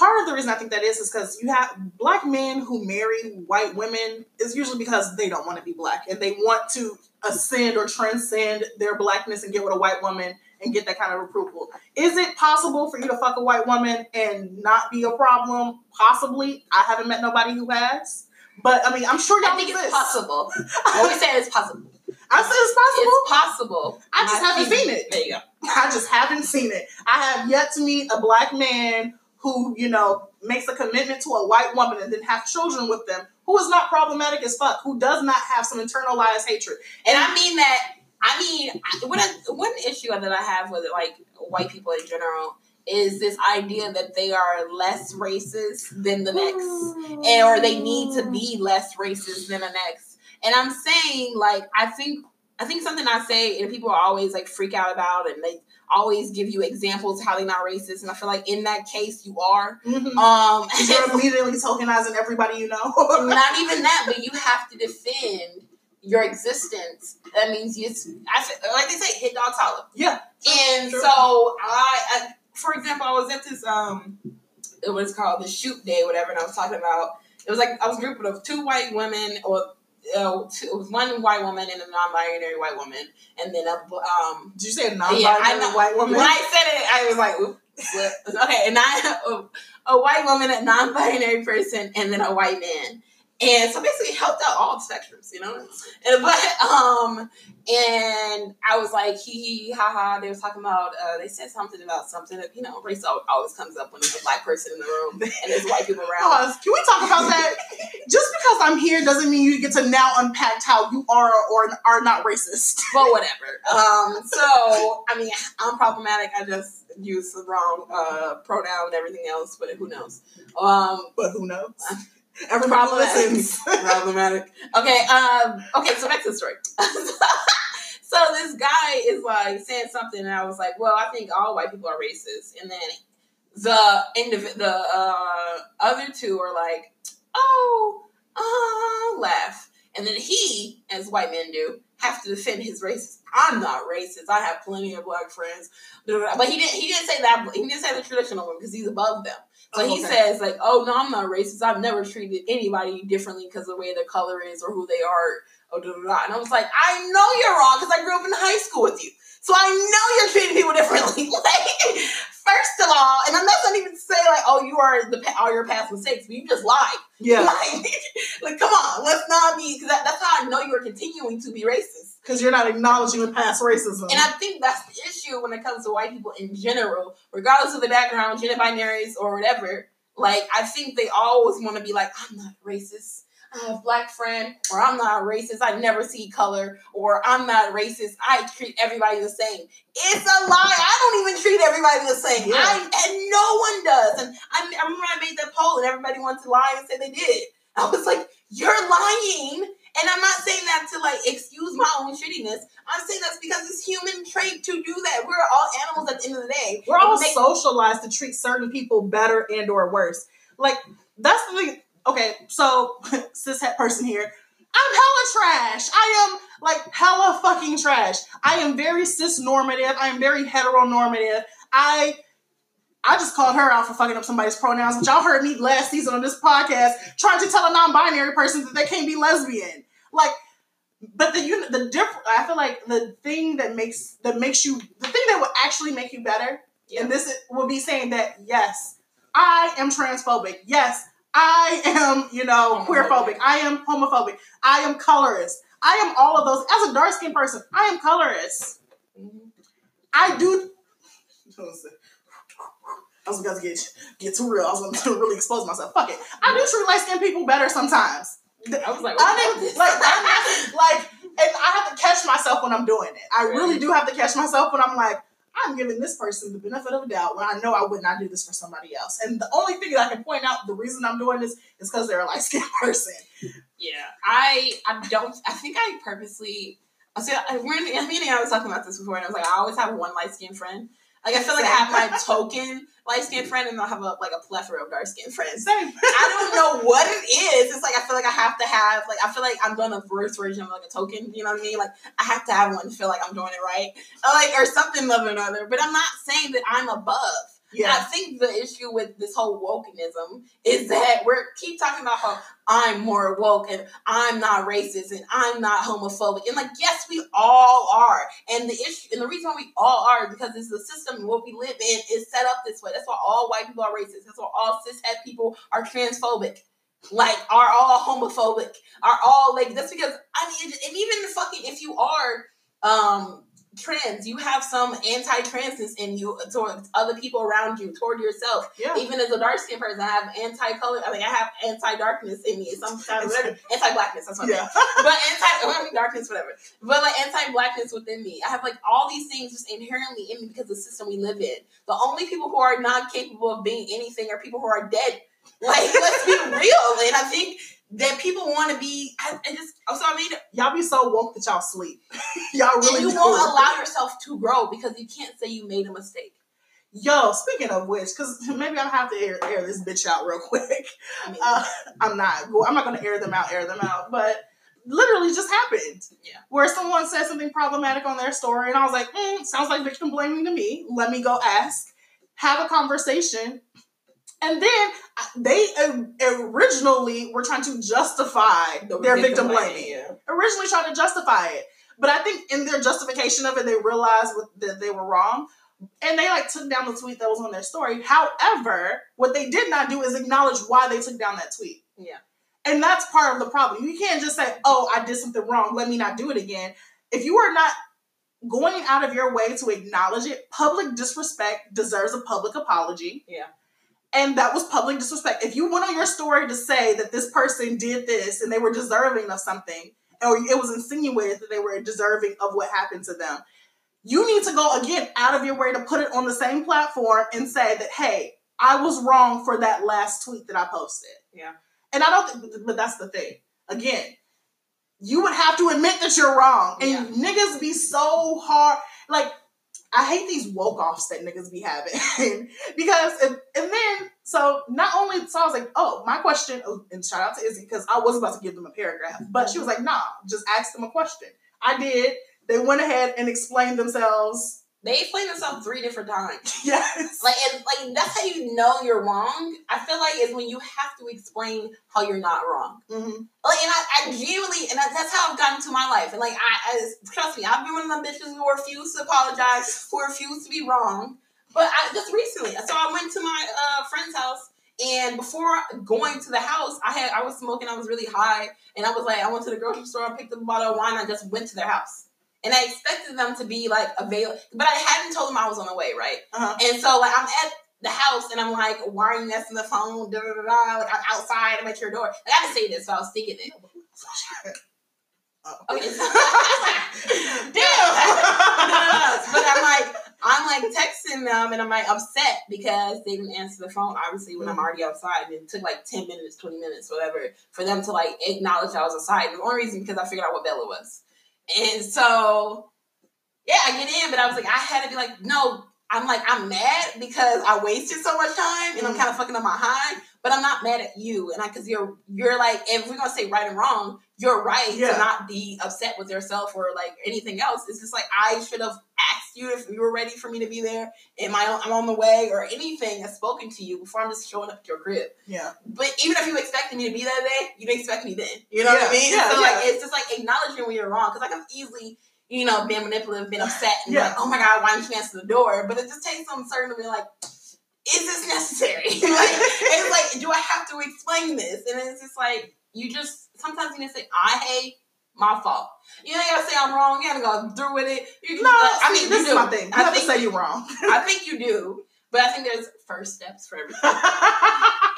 part of the reason I think that is is because you have black men who marry white women is usually because they don't want to be black and they want to ascend or transcend their blackness and get with a white woman and get that kind of approval. Is it possible for you to fuck a white woman and not be a problem? Possibly. I haven't met nobody who has. But I mean, I'm sure y'all I think exist. it's possible. I always say it's possible. I said it's possible. It's possible. I just I've haven't seen it. There you go. I just haven't seen it. I have yet to meet a black man who, you know, makes a commitment to a white woman and then have children with them, who is not problematic as fuck, who does not have some internalized hatred. And I mean that. I mean, I- one issue that I have with like white people in general is this idea that they are less racist than the next, and or they need to be less racist than the next. And I'm saying, like, I think I think something I say and people always like freak out about, and they always give you examples how they're not racist. And I feel like in that case, you are. Mhm. Um, You're immediately tokenizing everybody you know. not even that, but you have to defend your existence. That means you, like they say, hit dogs holler. yeah. And Sure. so I, I, for example, I was at this um, it was called the shoot day, whatever, and I was talking about. It was like I was a group of two white women, or uh, two, it was one white woman and a non-binary white woman, and then a um. Did you say a non-binary Yeah, I white woman? When I said it, I was like, "Oops." okay, and I a, a white woman, a non-binary person, and then a white man. And so basically, helped out all spectrums, you know. And but um, and I was like, hee hee, ha ha. They were talking about, uh, they said something about something that you know, race always comes up when there's a black person in the room and there's white people around. Pause. Can we talk about that? Just because I'm here doesn't mean you get to now unpack how you are or are not racist. But whatever. Um, so I mean, I'm problematic. I just use the wrong uh, pronoun and everything else, but who knows? Um, But who knows? Everybody Problematic. listens. problematic. Okay, um, okay, so back to the story. so this guy is like saying something, and I was like, "Well, I think all white people are racist." And then the indiv- the uh, other two are like, "Oh, uh, laugh." And then he, as white men do, have to defend his racist. I'm not racist. I have plenty of black friends, but he didn't. He didn't say that. He didn't say the traditional one because he's above them. So he oh, Okay. says like, "Oh no, I'm not racist. I've never treated anybody differently because of the way their color is or who they are." Oh, da, da, da. And I was like, "I know you're wrong because I grew up in high school with you, so I know you're treating people differently." like, first of all, and I'm not going to even say like, "Oh, you are the all your past mistakes," but you just lied. Yeah, Like, like, come on, let's not be because that, that's how I know you are continuing to be racist. Because you're not acknowledging the past racism. And I think that's the issue when it comes to white people in general, regardless of the background, gender binaries or whatever. Like, I think they always want to be like, I'm not racist. I have a black friend, or I'm not racist. I never see color, or I'm not racist. I treat everybody the same. It's a lie. I don't even treat everybody the same. Yeah. I and no one does. And I, I remember I made that poll, and everybody wanted to lie and say they did. I was like, you're lying. And I'm not saying that to like excuse my own shittiness. I'm saying that's because it's human trait to do that. We're all animals at the end of the day. We're all make- socialized to treat certain people better and or worse. Like that's the thing. Okay, so cis person here. I'm hella trash. I am like hella fucking trash. I am very cis normative. I am very heteronormative. I I just called her out for fucking up somebody's pronouns, which y'all heard me last season on this podcast trying to tell a non-binary person that they can't be lesbian. Like, but the uni- the different. I feel like the thing that makes that makes you the thing that will actually make you better Yeah. and this will be saying that yes, I am transphobic. Yes, I am, you know, queerphobic. I am homophobic. I am colorist. I am all of those. As a dark skinned person, I am colorist. Mhm. I do. I was about to get get too real. I was going to really expose myself. Fuck it. I do treat light skinned people better sometimes. I was like, I didn't like. I'm not, like, and I have to catch myself when I'm doing it. I really do have to catch myself when I'm like, I'm giving this person the benefit of the doubt when I know I would not do this for somebody else. And the only thing that I can point out the reason I'm doing this is because they're a light skinned person. Yeah, I I don't. I think I purposely. I see. I, we're in, me and I was talking about this before, and I was like, I always have one light skinned friend. Like I feel like I have my token light skinned friend, and I'll have a like a plethora of dark skinned friends. Same. I don't know what it is. It's like I feel like I have to have like I feel like I'm doing a reverse version of like a token. You know what I mean? Like I have to have one to feel like I'm doing it right, or like or something of another. But I'm not saying that I'm above. And I think the issue with this whole wokeism is that we're keep talking about how I'm more woke and I'm not racist and I'm not homophobic. And like, yes, we all are. And the issue and the reason why we all are is because it's the system what we live in is set up this way. That's why all white people are racist. That's why all cishet people are transphobic. Like, are all homophobic? Are all like that's because I mean, and even fucking if you are um trans, you have some anti-transness in you towards other people around you, toward yourself. Yeah. Even as a dark skinned person, I have anti-color. I mean, I have anti-darkness in me. Sometimes anti-blackness. That's what Yeah. I mean. But anti, I mean, darkness, whatever. But like anti-blackness within me, I have like all these things just inherently in me because of the system we live in. The only people who are not capable of being anything are people who are dead. Like, let's be real. And I think that people want to be. I, I just. So I mean, Y'all be so woke that y'all sleep. y'all really and you won't allow yourself to grow because you can't say you made a mistake. Yo, speaking of which, because maybe I'll have to air, air this bitch out real quick. Uh, I'm not. I'm not going to air them out. Air them out, but literally just happened. Yeah. Where someone said something problematic on their story, and I was like, mm, sounds like victim blaming to me. Let me go ask, have a conversation, and then uh, they originally were trying to justify their victim blaming. Yeah. Originally trying to justify it, but I think in their justification of it, they realized that they were wrong. And they like took down the tweet that was on their story. However, what they did not do is acknowledge why they took down that tweet. Yeah. And that's part of the problem. You can't just say, oh, I did something wrong. Let me not do it again. If you are not going out of your way to acknowledge it, public disrespect deserves a public apology. Yeah. And that was public disrespect. If you went on your story to say that this person did this and they were deserving of something, or it was insinuated that they were deserving of what happened to them, you need to go again out of your way to put it on the same platform and say that, hey, I was wrong for that last tweet that I posted. Yeah. And I don't think, but that's the thing. Again, you would have to admit that you're wrong. And Yeah. niggas be so hard. Like, I hate these woke offs that niggas be having. because, and, then, so not only, so I was like, oh, my question, oh, and shout out to Izzy, because I was about to give them a paragraph, but she was like, nah, just ask them a question. I did. They went ahead and explained themselves. They explained themselves three different times. Yes. Like, and, like that's how you know you're wrong. I feel like is when you have to explain how you're not wrong. hmm Like, and I, I genuinely, and that, that's how I've gotten to my life. And like, I, I trust me, I've been one of them bitches who refuse to apologize, who refuse to be wrong. But I just recently, so I went to my uh, friend's house, and before going to the house, I had I was smoking, I was really high, and I was like, I went to the grocery store, I picked up a bottle of wine, I just went to their house. And I expected them to be like available, but I hadn't told them I was on the way, right? Uh-huh. And so like I'm at the house and I'm like, why are you messing the phone? Da, da, da, da. Like I'm outside, I'm at your door. Like, I didn't say this, so I was thinking it. Oh. Okay. Damn. but I'm like, I'm like texting them and I'm like upset because they didn't answer the phone. Obviously, when I'm already outside, and it took like ten minutes, twenty minutes, whatever, for them to like acknowledge I was outside. And the only reason because I figured out what Bella was, and so yeah, I get in, but I was like, I had to be like, no. I'm like, I'm mad because I wasted so much time and I'm Mm. kind of fucking up my high, but I'm not mad at you. And I, cause you're, you're like, if we're gonna say right and wrong, you're right Yeah. to not be upset with yourself or like anything else. It's just like I should have asked you if you were ready for me to be there. Am I on, I'm on the way or anything has spoken to you before I'm just showing up at your crib. Yeah. But even if you expected me to be that day, you didn't expect me then. You know what I mean? yeah, so like it's just like acknowledging when you're wrong because like I can easily. You know, being manipulative, being upset, and Yeah. like, oh my god, why didn't you answer the door? But it just takes some certain to be like, is this necessary? like, it's like, do I have to explain this? And it's just like, you just sometimes you need to say, I hate my fault. You ain't gotta say I'm wrong. You gotta go through with it. You No, I I mean, this is my thing. You I have to think- say you're wrong. I think you do, but I think there's first steps for everything.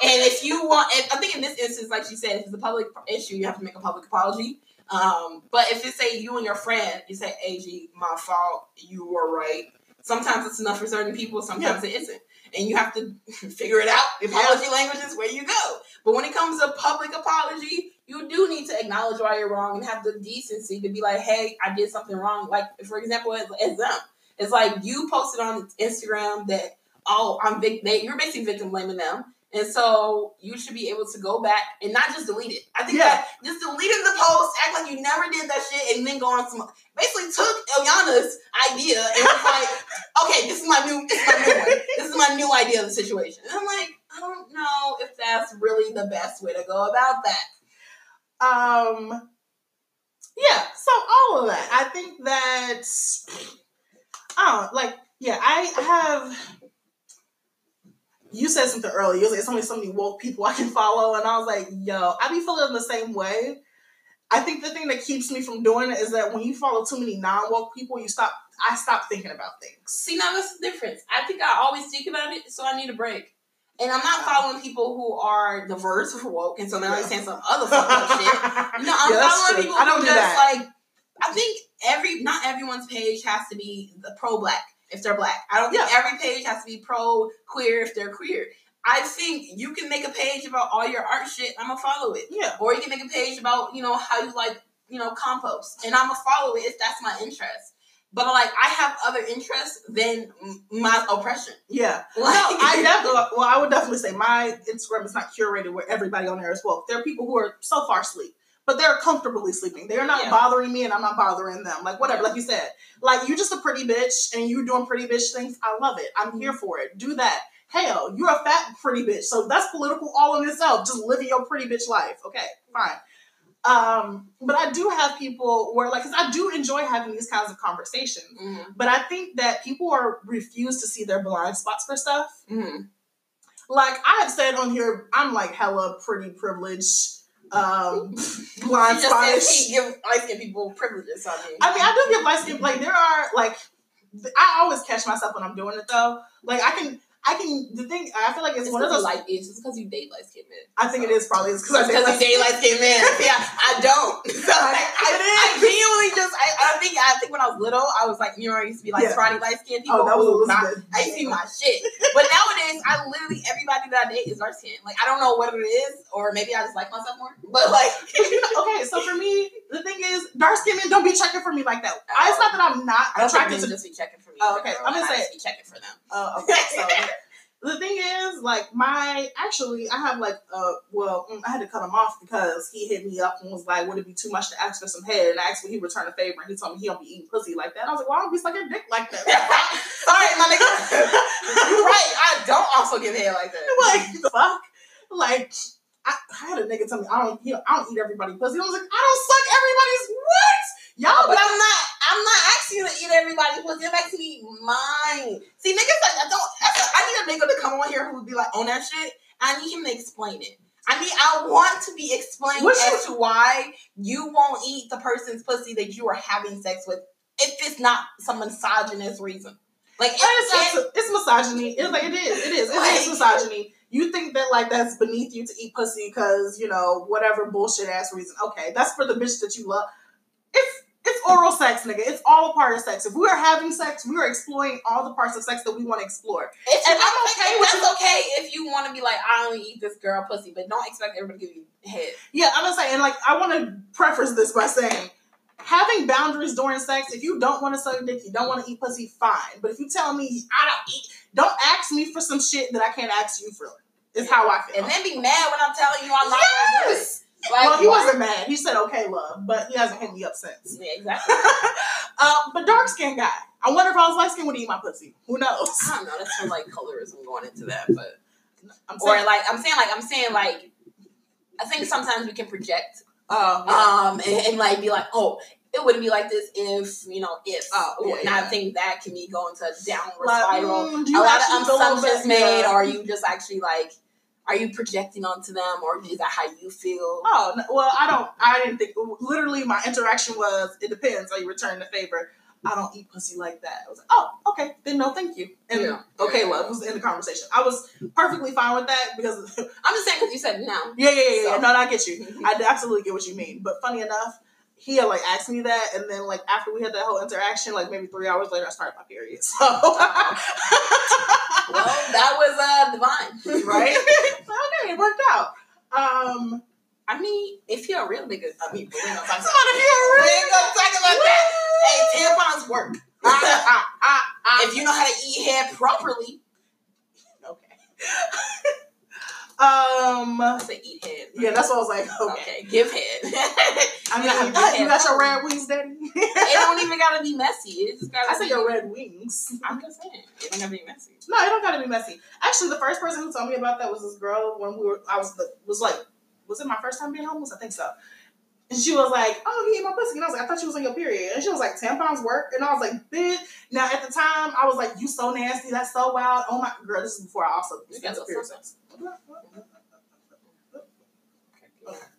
And if you want, if, I think in this instance, like she said, if it's a public issue, you have to make a public apology. Um, but if it's say you and your friend, you say, "Ag, my fault. You were right." Sometimes it's enough for certain people. Sometimes it isn't, and you have to figure it out. The apology language is where you go. But when it comes to public apology, you do need to acknowledge why you're wrong and have the decency to be like, "Hey, I did something wrong." Like, for example, as, as them, it's like you posted on Instagram that, "Oh, I'm vic- they, you're basically victim blaming them." And so you should be able to go back and not just delete it. I think Yeah. that just deleting the post, act like you never did that shit, and then go on some basically took Ilyana's idea and was like, okay, this is my new this is my new one. This is is my new idea of the situation. And I'm like, I don't know if that's really the best way to go about that. Um, yeah. So all of that, I think that I don't like. Yeah, I have. You said something earlier. You was like, "It's only so many woke people I can follow," and I was like, "Yo, I be feeling the same way." I think the thing that keeps me from doing it is that when you follow too many non woke people, you stop. I stop thinking about things. See, now that's the difference. I think I always think about it, so I need a break. And I'm not following people who are diverse or woke, and so now they're saying some other fucked up shit. No, I'm Yeah, following true. people I don't who do just that. like. I think every not everyone's page has to be the pro black if they're black. I don't think Yeah. every page has to be pro queer if they're queer. I think you can make a page about all your art shit. I'm gonna follow it, Yeah. or you can make a page about you know how you like you know compost, and I'm gonna follow it if that's my interest. But like I have other interests than my oppression. Yeah. Like, No, I definitely. Well, I would definitely say my Instagram is not curated where everybody on there is woke. There are people who are so far asleep, but they're comfortably sleeping. They're not Yeah. bothering me, and I'm not bothering them. Like whatever. Like you said, like you're just a pretty bitch, and you're doing pretty bitch things. I love it. I'm here for it. Do that. Hell, you're a fat pretty bitch, so that's political all in itself. Just living your pretty bitch life. Okay, fine. Um, but I do have people where, like, 'cause I do enjoy having these kinds of conversations. Mhm. But I think that people are refused to see their blind spots for stuff. Mhm. Like I have said on here, I'm like hella pretty privileged, um, blind You just said he give light skinned people privileges. I mean, I mean, I do get light skin. Like there are like, I always catch myself when I'm doing it though. Like I can, I can. The thing I feel like it's, it's one of those. light just because you date light skinned men. I think it is probably because I because date light skinned men. Yeah, I don't. So like, I, I genuinely just I, I think I think when I was little I was like you know I used to be like Yeah. scrawny light skinned oh, people. Oh, that was not- I used to be my shit. But nowadays I literally everybody that I date is dark skinned. Like I don't know what it is or maybe I just like myself more. But like okay, so for me, the thing is, dark skinned men don't be checking for me like that. I, it's not that I'm not I don't think attracted to. just be checking for me. Oh, okay. I'm gonna say- be checking for them. Uh, okay, so the thing is, like, my actually, I have like, uh, well, mm, I had to cut him off because he hit me up and was like, "Would it be too much to ask for some head?" And I asked when he returned a favor, and he told me he don't be eating pussy like that. I was like, "Why don't be sucking dick like that?" Sorry, my nigga. You're right. I don't also give head like that. like, fuck, like. I, I had a nigga tell me I don't, you know, I don't eat everybody pussy. I was like, I don't suck everybody's what? Y'all, But I'm not. I'm not asking you to eat everybody's pussy. I'm asking you to eat mine. See, niggas like I don't. I need a nigga to come on here who would be like on that shit. I need him to explain it. I need. I want to be explained as to why you won't eat the person's pussy that you are having sex with if it's not some misogynist reason. Like if It's, it's, it's misogyny. It's like it is. It is. It is Like- misogyny. You think that like that's beneath you to eat pussy because you know whatever bullshit ass reason. Okay, that's for the bitch that you love. Oral sex, nigga. It's all a part of sex. If we are having sex, we are exploring all the parts of sex that we want to explore. If, And I'm okay with that's okay if you want to be like, I only eat this girl pussy, but don't expect everybody to give you head. Yeah, I'm gonna say, and like I want to preface this by saying, having boundaries during sex. If you don't want to suck dick, you don't want to eat pussy, fine. But if you tell me I don't eat, don't ask me for some shit that I can't ask you for. Is how I feel. And then be mad when I'm telling you I'm not gonna do it. Yes. Like, well, he what? wasn't mad. He said, "Okay, love," but he hasn't hit me up since. Yeah, exactly. um, but dark skinned guy. I wonder if I was light skinned would he eat my pussy. Who knows? I don't know. That's for like colorism going into that, but I'm or like I'm saying like I'm saying like I think sometimes we can project um, yeah. um and, and, like be like oh it wouldn't be like this if you know if Oh, yeah, and I think that can be going to a downward Like, spiral. mm, do a lot of feel a little assumptions made, yeah. or are you just actually like are you projecting onto them, or is that how you feel? Oh well, I don't. I didn't think. Literally, my interaction was, "It depends. Are you returning the favor?" I don't eat pussy like that. I was like, "Oh, okay, then no, thank you." And Yeah. okay, Yeah. love was in the conversation. I was perfectly fine with that because, I'm just saying because you said no. yeah, yeah, yeah, yeah. So- No, no, I get you. I absolutely get what you mean. But funny enough, he had like asked me that, and then like after we had that whole interaction, like maybe three hours later, I started my period. So, Well, that was uh divine, right? okay, it worked out. Um, I mean, if you're a real nigga, I mean, we're not talking somebody about feel we gonna talk about that. Hey, tampons work. ah, ah, ah. if you know how to eat hair properly, Okay. um. Say eat head. Yeah, that's what I was like. Okay. Okay, give head. I mean, You know how to you, give got, you got your red wings, Daddy. It don't even gotta be messy. It just gotta. I said be, your red wings. I'm just saying, it don't gotta be messy. No, it don't gotta be messy. Actually, the first person who told me about that was this girl when we were. I was the, was like, was it my first time being homeless? I think so. And she was like, "Oh, he ate my pussy," and I was like, "I thought she was on your period." And she was like, 10 pounds work," and I was like, "Bitch." Now at the time, I was like, "You so nasty. That's so wild." Oh my girl, this is before I also You got got those period suckers? sex.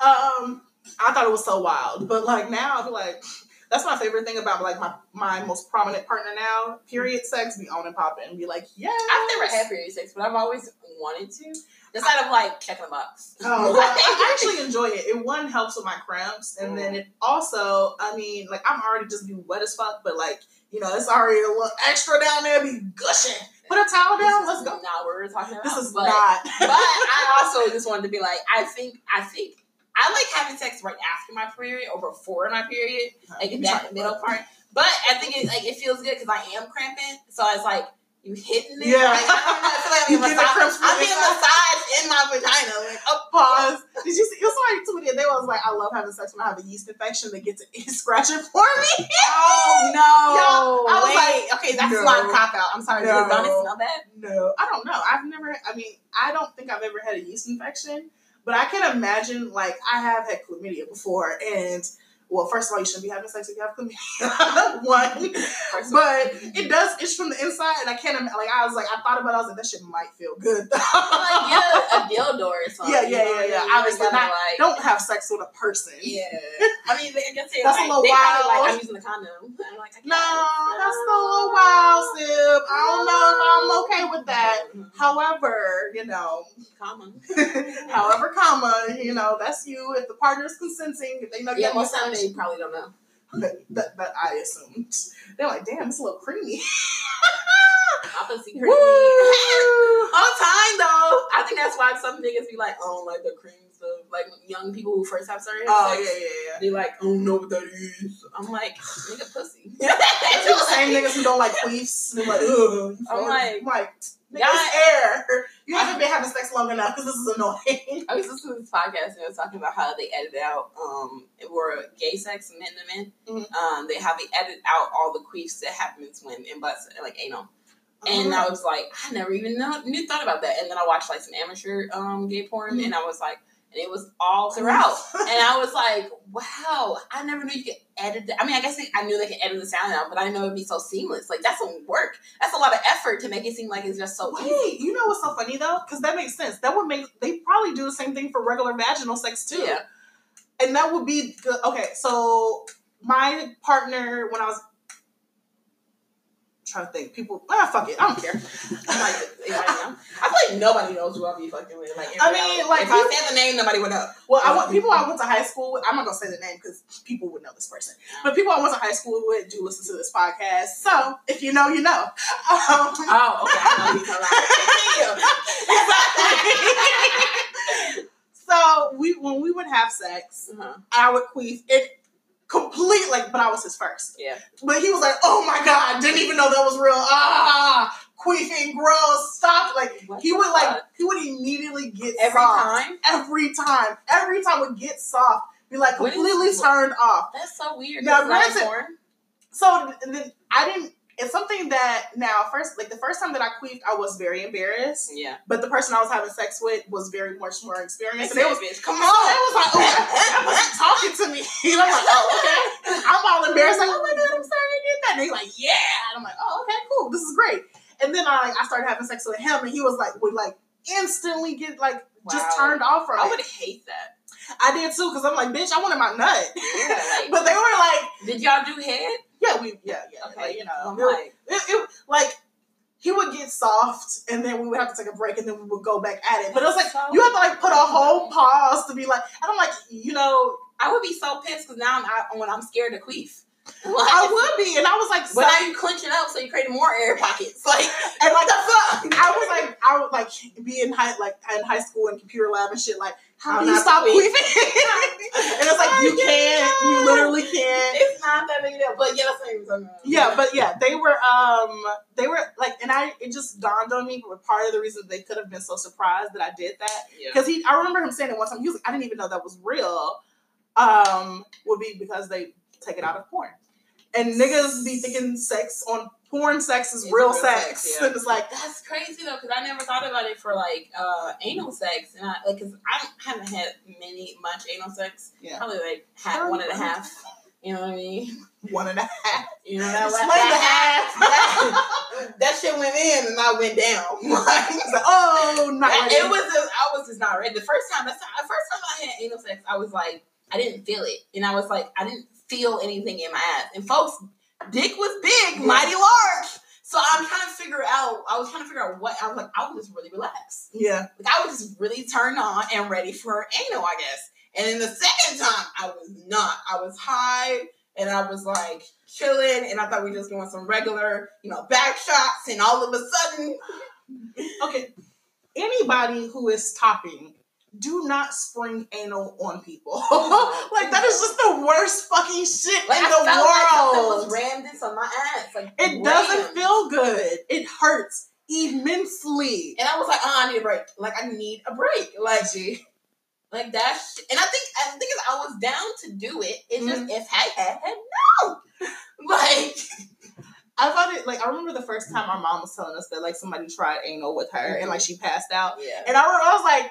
Um, I thought it was so wild, but like now, I feel like that's my favorite thing about like my my most prominent partner now. Period sex, be on and popping, and be like, yeah. I've never had period sex, but I've always wanted to. Instead of like checking a box. Oh, I actually enjoy it. It one helps with my cramps, and then it also, I mean, like I'm already just be wet as fuck, but like you know, it's already a little extra down there, be gushing. Put a towel down, let's go. Not what we're talking about. This is but, not. but I also just wanted to be like, I think, I think, I like having sex right after my period or before my period, like that middle part. But I think it like it feels good because I am cramping, so it's like you hitting it. Yeah. Like, I don't know. I feel like I'm You being get the cramps I'm inside. in my vagina. Like, oh, Pause. Did you see? It was somebody tweeted. They was like, "I love having sex when I have a yeast infection. They get to scratch it for me." oh no! Yeah, I was Wait, okay, that's no. not a cop out. I'm sorry. No. Does Adonis smell that? No, I don't know. I've never. I mean, I don't think I've ever had a yeast infection, but I can imagine. Like, I have had chlamydia before, and well, first of all, you shouldn't be having sex if you have chlamydia. One, First but it does itch from the inside, and I can't. Like, I was like, I thought about. it. I was like, that shit might feel good. like get a dildo or something. Yeah, yeah, yeah, I yeah. Obviously not- Like, don't have sex with a person. Yeah, I mean, I guess That's a like, little they wild. like I'm using a condom. I'm like, I No, guess. that's a little wild, Sib. I don't know if I'm okay with that. Mhm. However, you know, Common. however, comma, you know, that's you. If the partner's consenting, if they know Yeah, you're most time they probably don't know. that I assumed. They're like, damn, it's a little creamy. Opposite creamy. Woo! All time though. I think that's why some niggas be like, don't like the cream stuff. Like young people who first have certain Oh sex, yeah, yeah, yeah. They like, I don't know what that is. I'm like, nigga, pussy. It's the same niggas who don't like queefs. They're like, ugh. I'm like, nigga, y'all- air. You haven't been having sex long enough because this is annoying. I was listening to this podcast and they were talking about how they edit out um were gay sex men to men. Mhm. Um, they how they edit out all the queefs that happens when in butts like anal. And Uh-huh. I was like, I never even know, knew thought about that. And then I watched like some amateur um gay porn, Mhm. and I was like, and it was all throughout. and I was like, wow, I never knew you could edit that. I mean, I guess I knew they could edit the sound out, but I didn't know it'd be so seamless. Like that's some work. That's a lot of effort to make it seem like it's just so easy. Wait, you know what's so funny though? Because that makes sense. That would make they probably do the same thing for regular vaginal sex too. Yeah. And that would be good. Okay, so my partner when I was trying to think, people ah fuck it, I don't care. I'm like, know? I feel like nobody knows who I be fucking with. Like, I mean, like, if I said the name, nobody would know. Well, I want people I went to high school with. I'm not gonna say the name because people would know this person. But people I went to high school with do listen to this podcast. So if you know, you know. Um, Oh, okay. I know you so we when we would have sex, uh-huh. I would queef it complete like, but I was his first. Yeah. But he was like, "Oh my god, didn't even know that was real." Ah, queefing, gross, stop! Like What he would like he would immediately get Every soft. time? every time, every time would get soft, be like completely turned off. That's so weird. Now, granted-. So th- th- I didn't. It's something that now first, like the first time that I queefed, I was very embarrassed. Yeah. But the person I was having sex with was very much more experienced. And it was, bitch. Come on. it was like, oh, that was talking to me. And I'm like, oh, okay. I'm all embarrassed, like, oh my god, I'm sorry I did that. And he's like, yeah. And I'm like, oh, okay, cool. This is great. And then I like I started having sex with him, and he was like, would like instantly get like just turned off from I would hate that. I did too, because I'm like, bitch, I wanted my nut. Yeah, like- but they were like, Did y'all do head? Yeah, we, yeah, yeah, Okay. like, you know, it like, it, it like he would get soft and then we would have to take a break and then we would go back at it. But it was like So you have to like put a whole pause to be like, and I'm like, you know, I would be so pissed because now I'm I, when I'm scared to queef. Like, I would be, and I was like, But so- now you clench it up so you create more air pockets. Like, and like the fuck, I was like, I would like be in high like in high school in computer lab and shit. Like, how do you stop to queefing? and it's like you can't, you literally can't. It's not that big a deal. But yeah, that's what I'm talking about. Yeah, but yeah, they were um they were like and I it just dawned on me but part of the reason they could have been so surprised that I did that yeah. because he I remember him saying it one time he was like I didn't even know that was real um would be because they take it out of porn and niggas be thinking sex on porn sex is real, real sex. sex, yeah. and it's like, That's crazy though, because I never thought about it for like uh anal sex, and I like because I haven't had many much anal sex. Yeah. Probably like half, one and a half. You know what I mean? one and a half. You know that that, the that, that shit went in and I went down. Like, like, oh, not ready. it was just, I was just not ready. The first time, that's the first time I had anal sex, I was like, I didn't feel it, and I was like, I didn't feel anything in my ass. And folks, dick was big, mighty large. So I'm trying to figure out. I was trying to figure out what I was like. I was just really relaxed. yeah. Like I was just really turned on and ready for anal, I guess. And then the second time, I was not. I was high and I was like chilling, and I thought we were just doing some regular, you know, back shots, and all of a sudden, Okay. Anybody who is topping, do not spring anal on people. like that is just the worst fucking shit like in I the felt like world. was rammed into my ass. Like it doesn't feel good. It hurts immensely. And I was like, oh, I need a break. Like I need a break. Like, like that. Sh- and I think I think I was down to do it. It's just Mm-hmm. if I had, had no. Like I found it like I remember the first time our mom was telling us that like somebody tried anal with her and like she passed out. yeah. And I, I was like,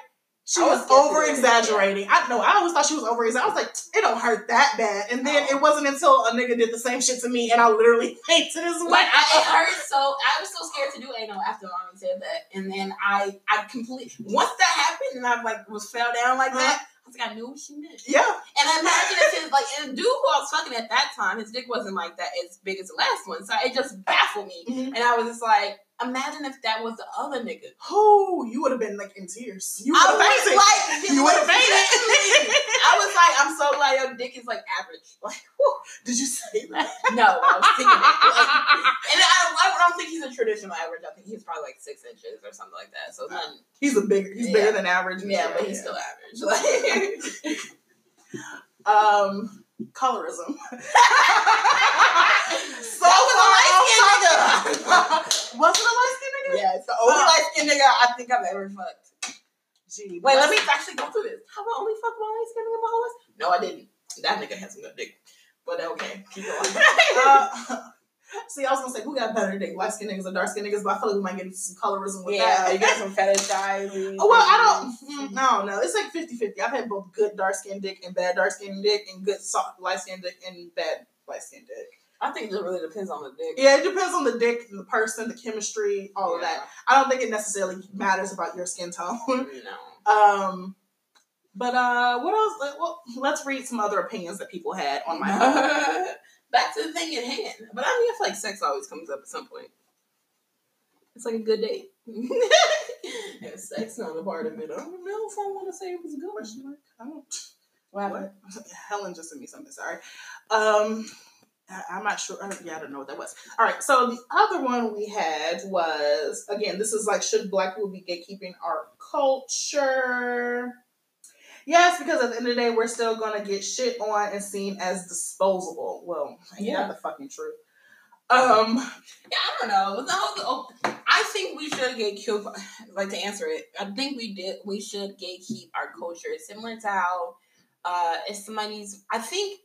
she I was, was over exaggerating. I know I always thought she was over exaggerating. I was like, it don't hurt that bad. And then Oh. it wasn't until a nigga did the same shit to me and I literally fainted as well. Like I, it hurt so I was so scared to do anal after mommy said that, and then I I completely once that happened and I like was fell down like that. I was like I knew what she meant. yeah. And I imagine if his like and the dude who I was fucking at that time, his dick wasn't like that as big as the last one, so it just baffled me. Mhm. And I was just like, imagine if that was the other nigga. Oh, you would have been like in tears. You I would have was fainted. like, you would have fainted. I was like, I'm so glad your dick is like average. Like, whew. Did you say that? no, I was thinking it. Like, and I, I don't think he's a traditional average. I think he's probably like six inches or something like that. So then, He's a bigger. He's Yeah. bigger than average. yeah, but he's still average. Like, um colorism. so That was a light-skinned nigga. was it a light skinned nigga? yeah, it's the only light skinned nigga I think I've ever fucked. Gee, Wait, let me actually go through this. Have I only fucked one light skinned nigga my whole life? No, I didn't. That nigga has some good dick. But okay, keep going. Uh, see, I was gonna say who got better dick, light skinned niggas or dark skinned niggas, but I feel like we might get into some colorism with yeah, that. Yeah, you got some fetishizing. Oh, well, I don't. Mm, don't know. It's like 50-50. I've had both good dark skinned dick and bad dark skinned dick, and good soft light skinned dick and bad light skinned dick. I think it really depends on the dick. Yeah, it depends on the dick and the person, the chemistry, all of that. I don't think it necessarily matters about your skin tone. No. um, but uh, what else? Well, let's read some other opinions that people had on my. Back to the thing at hand. But I mean, I feel like sex always comes up at some point. It's like a good date. and sex not a part of it. I don't know if I want to say it was a good. Question mark? I don't. What? What? Helen just sent me something. Sorry. Um, I, I'm not sure. I yeah, I don't know what that was. All right. So the other one we had was again. This is like should black people be gatekeeping our culture? Yes, because at the end of the day, we're still gonna get shit on and seen as disposable. Well, yeah, Yeah. the fucking truth. Um, Yeah, I don't know. The whole- oh, I think we should get gatekeep. Like to answer it, I think we did. We should gatekeep our culture, similar to how uh, if somebody's. I think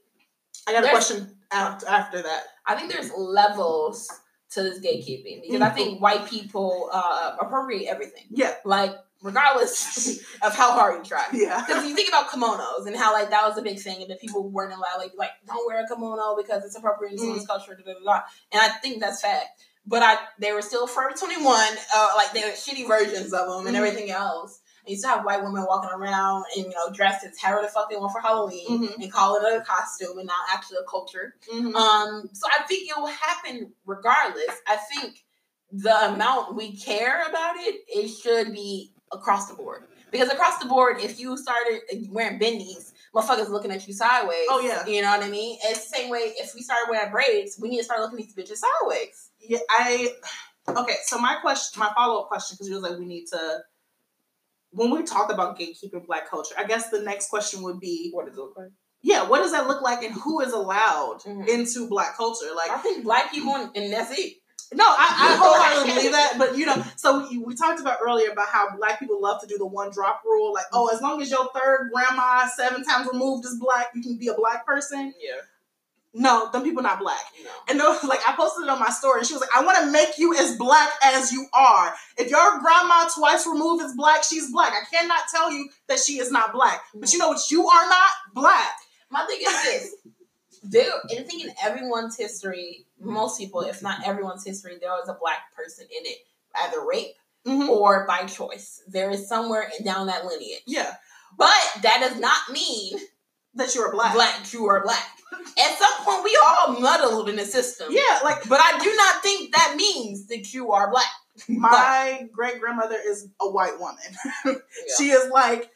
I got a question after, after that. I think there's levels to this gatekeeping because I think white people uh, appropriate everything. Yeah, Like regardless of how hard you try. yeah, Because you think about kimonos and how like that was a big thing, and that people weren't allowed like like don't wear a kimono because it's appropriate in someone's culture, da, da, da. and I think that's fact. But I they were still Forever Twenty One, uh, like they were shitty versions of them and Mhm. everything else. And you still have white women walking around and you know dressed as however the fuck they want for Halloween Mhm. and call it a costume and not actually a culture. Mhm. Um, so I think it will happen regardless. I think the amount we care about it, it should be across the board. Because across the board, if you started wearing bindis, motherfuckers looking at you sideways. Oh, yeah. You know what I mean? It's the same way if we started wearing braids, we need to start looking at these bitches sideways. Yeah, I okay. So my question, my follow up question, because you was like, we need to. When we talk about gatekeeping black culture, I guess the next question would be, What does it look like? yeah, what does that look like, and who is allowed Mhm. into black culture? Like, I think black people, and and that's it. No, I, I wholeheartedly believe that, but you know, so we, we talked about earlier about how black people love to do the one drop rule, like, oh, as long as your third grandma seven times removed is black, you can be a black person. Yeah. No, them people not black. No. And those, like I posted it on my story, and she was like, "I want to make you as black as you are. If your grandma twice removed is black, she's black. I cannot tell you that she is not black. But you know what? You are not black. My thing is this. There, I think in everyone's history, most people, if not everyone's history, there was a black person in it, either rape Mhm. or by choice. There is somewhere down that lineage. Yeah, But that does not mean that you're black. black, you are black. At some point, we all muddled in the system. Yeah, like But I do not think that means that you are black. my great grandmother is a white woman. Yeah. She is like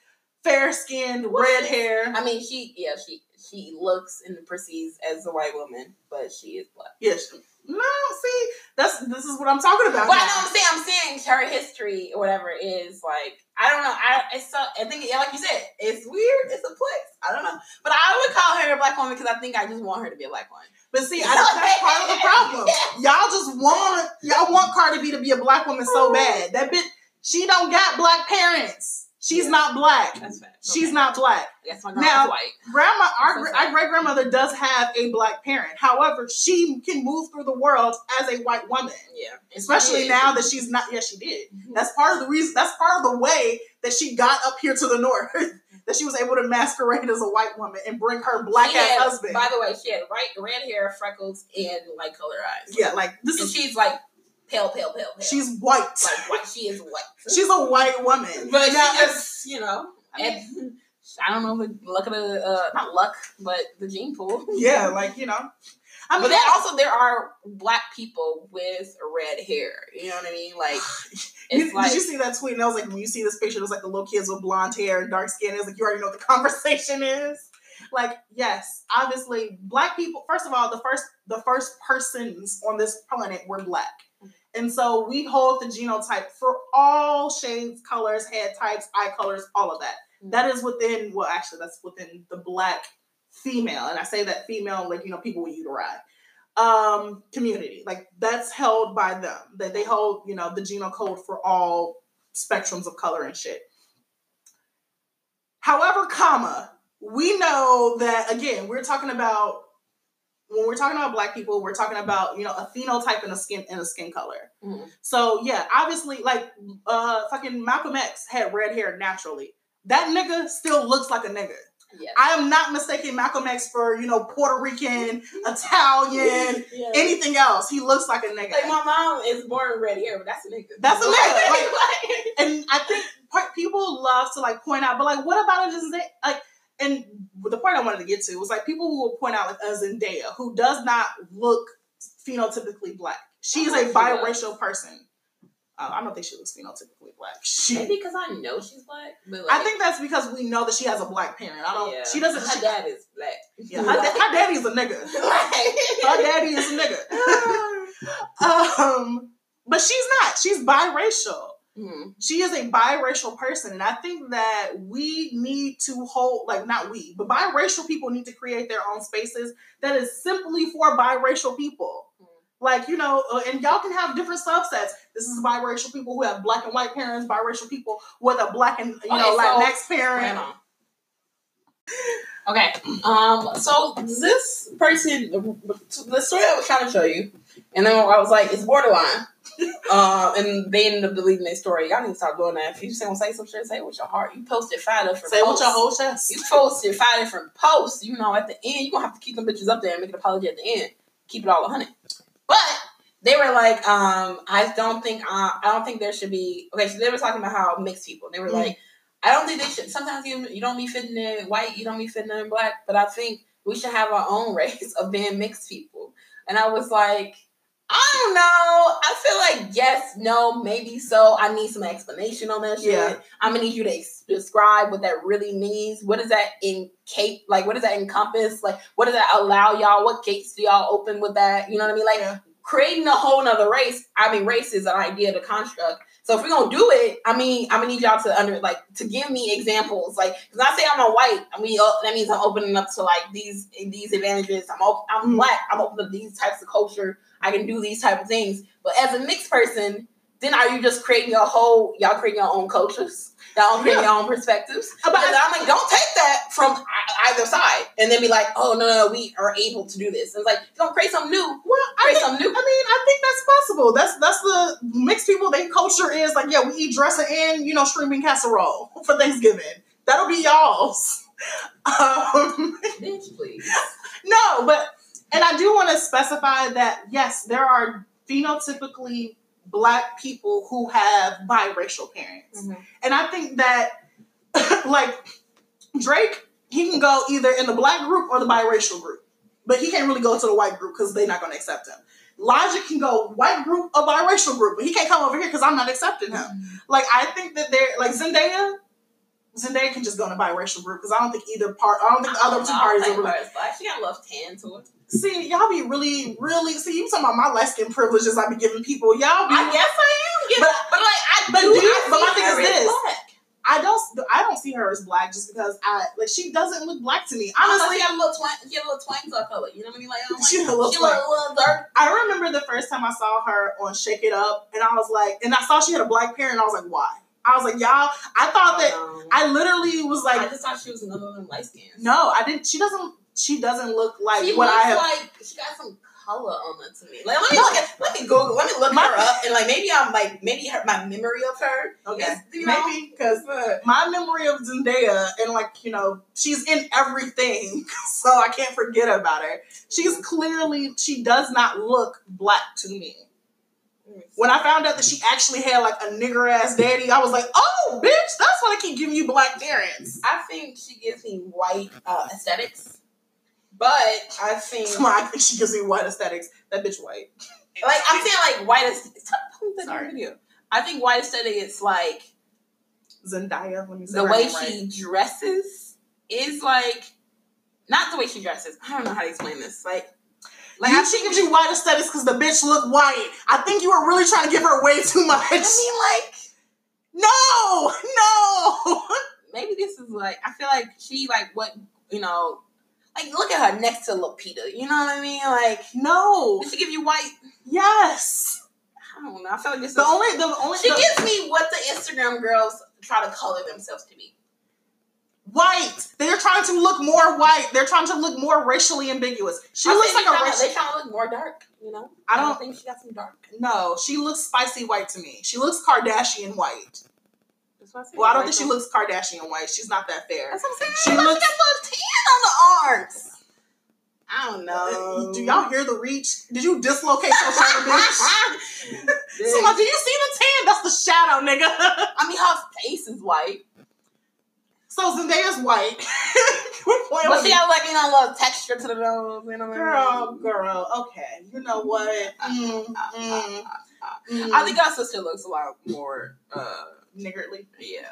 fair skinned, red hair. I mean, she, yeah, she she looks and perceives as a white woman, but she is black. Yes. No, see, that's this is what I'm talking about. But I now. know I'm saying I'm saying her history or whatever is like I don't know. I it's so I think yeah, like you said, it's weird. It's a place. I don't know. But I would call her a black woman because I think I just want her to be a black woman. But see, I, that's part of the problem. Y'all just want y'all want Cardi B to be a black woman so oh. bad. That bitch, she don't got black parents. She's Yeah. not black. That's fact. She's Okay. not black. Guess my girl Now- white. Grandma, our, So our great grandmother does have a black parent. However, she can move through the world as a white woman. Yeah. Especially now that she's not. Yes, she did. Mhm. That's part of the reason. That's part of the way that she got up here to the north. that she was able to masquerade as a white woman and bring her black ass husband. By the way, she had right red hair, freckles, and light color eyes. yeah, like this And is. she's like pale, pale, pale, pale. She's white. like white. She is white. She's a white woman. But Now, she just, you know, and I don't know the luck of the uh, not luck, but the gene pool. yeah, like you know. I mean, But then also there are black people with red hair. You know what I mean? Like You- like did you see that tweet? And I was like, when you see this picture, it was like the little kids with blonde hair and dark skin. It's like you already know what the conversation is. Like, yes, obviously, black people. First of all, the first the first persons on this planet were black, and so we hold the genotype for all shades, colors, head types, eye colors, all of that. That is within. Well, actually, that's within the black female, and I say that female, like you know, people with uteri um community like that's held by them that they hold you know the genome code for all spectrums of color and shit however comma we know that again we're talking about when we're talking about black people we're talking about you know a phenotype and a skin and a skin color Mhm. so yeah obviously like uh fucking malcolm x had red hair naturally that nigga still looks like a nigga yeah. I am not mistaking Malcolm X for, you know, Puerto Rican, Italian, anything else. He looks like a nigga. Like my mom is born red hair, but that's a nigga. That's a nigga, like- Like- and I think part, people love to like point out, but like, what about a Zendaya? Like, and the point I wanted to get to was like people who will point out like a Zendaya who does not look phenotypically black. She is a does. biracial person. Uh, I don't think she looks phenotypically black. She, Maybe because I know she's black. But like, I think that's because we know that she has a black parent. I don't. yeah. She doesn't. Her She, dad is black. yeah, her, da- her daddy's a nigga. Her daddy is a nigga. um, but she's not. She's biracial. Mhm. She is a biracial person, and I think that we need to hold, like, not we, but biracial people need to create their own spaces that is simply for biracial people. Mhm. Like, you know, uh, and y'all can have different subsets. This is biracial people who have black and white parents, biracial people with a black and, you know, Okay, so- Latinx parent. Okay. Um. So this person, the story I was trying to show you, and then I was like, it's borderline. Um. And they ended up deleting their story. Y'all need to stop doing that. If you say say some shit, say it with your heart. You posted five different. Say it with posts. your whole chest. You posted five different posts. You know, at the end, you're gonna have to keep them bitches up there and make an apology at the end. Keep it all a hundred. But they were like, um, I don't think, uh, I don't think there should be. Okay, so they were talking about how mixed people. They were Mm. like, I don't think they should. Sometimes you you don't be fitting in white, you don't be fitting in black. But I think we should have our own race of being mixed people. And I was like. I don't know. I feel like yes, no, maybe so. I need some explanation on that shit. Yeah. I'm gonna need you to ex- describe what that really means. What does that in cape like? What does that encompass? Like, what does that allow y'all? What gates do y'all open with that? You know what I mean? Like Yeah. creating a whole nother race. I mean, race is an idea, the construct. So if we're gonna do it, I mean, I'm gonna need y'all to under like to give me examples. Like, because I say I'm a white, I mean, uh, that means I'm opening up to like these these advantages. I'm op- I'm Mhm. black. I'm open to these types of culture. I can do these type of things. But as a mixed person, then are you just creating your whole? Y'all creating your own cultures. Y'all creating Yeah. your own perspectives. But But I'm like, don't take that from either side, and then be like, oh no, no, no, we are able to do this. And it's like, don't create something new. well, I Create think, something new. I mean, I think that's possible. That's that's the mixed people. Their culture is like, yeah, we eat dressing and you know streaming casserole for Thanksgiving. That'll be y'all's. Um, Bitch, please. no, but and I do want to specify that yes, there are phenotypically black people who have biracial parents. Mm-hmm. And I think that, like, Drake, he can go either in the black group or the biracial group. But he can't really go to the white group because they're not going to accept him. Logic can go white group or biracial group, but he can't come over here because I'm not accepting him. Mm-hmm. Like, I think that they're, like, Zendaya, Zendaya can just go in a biracial group because I don't think either part, I don't think the other two parties are really. Like, she got a love tan to it. See, y'all be really, really, see, you talking about my light skin privileges I be giving people. Y'all be, I guess I am. Yeah, But- but, like I but do. I but my thing is this. black. I don't, I don't see her as black just because I, like, she doesn't look black to me. Honestly, she got a little twang. She got a little twang to her color. You know what I mean? Like, like She had a little she twang. look a little dark. I remember the first time I saw her on Shake It Up, and I was like, and I saw she had a black parent, and I was like, why? I was like, y'all, I thought that, Um, I literally was like. I just thought she was another one light skins. no, I didn't, she doesn't, she doesn't look like she what I have. like she got some color on it to me. Like, let me look at, let me Google, let me look My- her up, and like maybe I'm like maybe her, my memory of her. Okay, is, you know, maybe because my memory of Zendaya and like you know she's in everything, so I can't forget about her. She's clearly she does not look black to me. When I found out that she actually had like a nigger ass daddy, I was like, oh bitch, that's why I keep giving you black parents. I think she gives me white uh, aesthetics, but I think Come on, I think she gives me white aesthetics. That bitch white. like I'm saying like white aesthetics. Stop putting that in Sorry. video. I think white aesthetic is like Zendaya. Let me say the way name right. she dresses is like not the way she dresses. I don't know how to explain this. Like Like You- she gives you white aesthetics because the bitch look white. I think you were really trying to give her way too much. I mean like no, no. maybe this is like I feel like she like what you know like look at her next to Lupita. You know what I mean? Like No. did she give you white? Yes. I don't know. I feel like this The only the only she the- gives me what the Instagram girls try to color themselves to be. white. They're trying to look more white. They're trying to look more racially ambiguous. She I looks like a racial. They trying to look more dark. You know. I don't- think she got some dark. No, she looks spicy white to me. She looks Kardashian white. I. Well, I don't think she looks Kardashian white. She's not that fair. That's what I'm saying. She She looks looks- got a little tan on the arms. I don't know. Do y'all hear the reach? Did you dislocate your shoulder, bitch? Bitch. Somebody, do you see the tan? That's the shadow, nigga. I mean, her face is white, so Zendaya's white. We're but she got like you know a little texture to the nose. You know what girl, girl. Okay, you know what? Mm, mm, mm. I think our sister looks a lot more. uh niggardly. Yeah,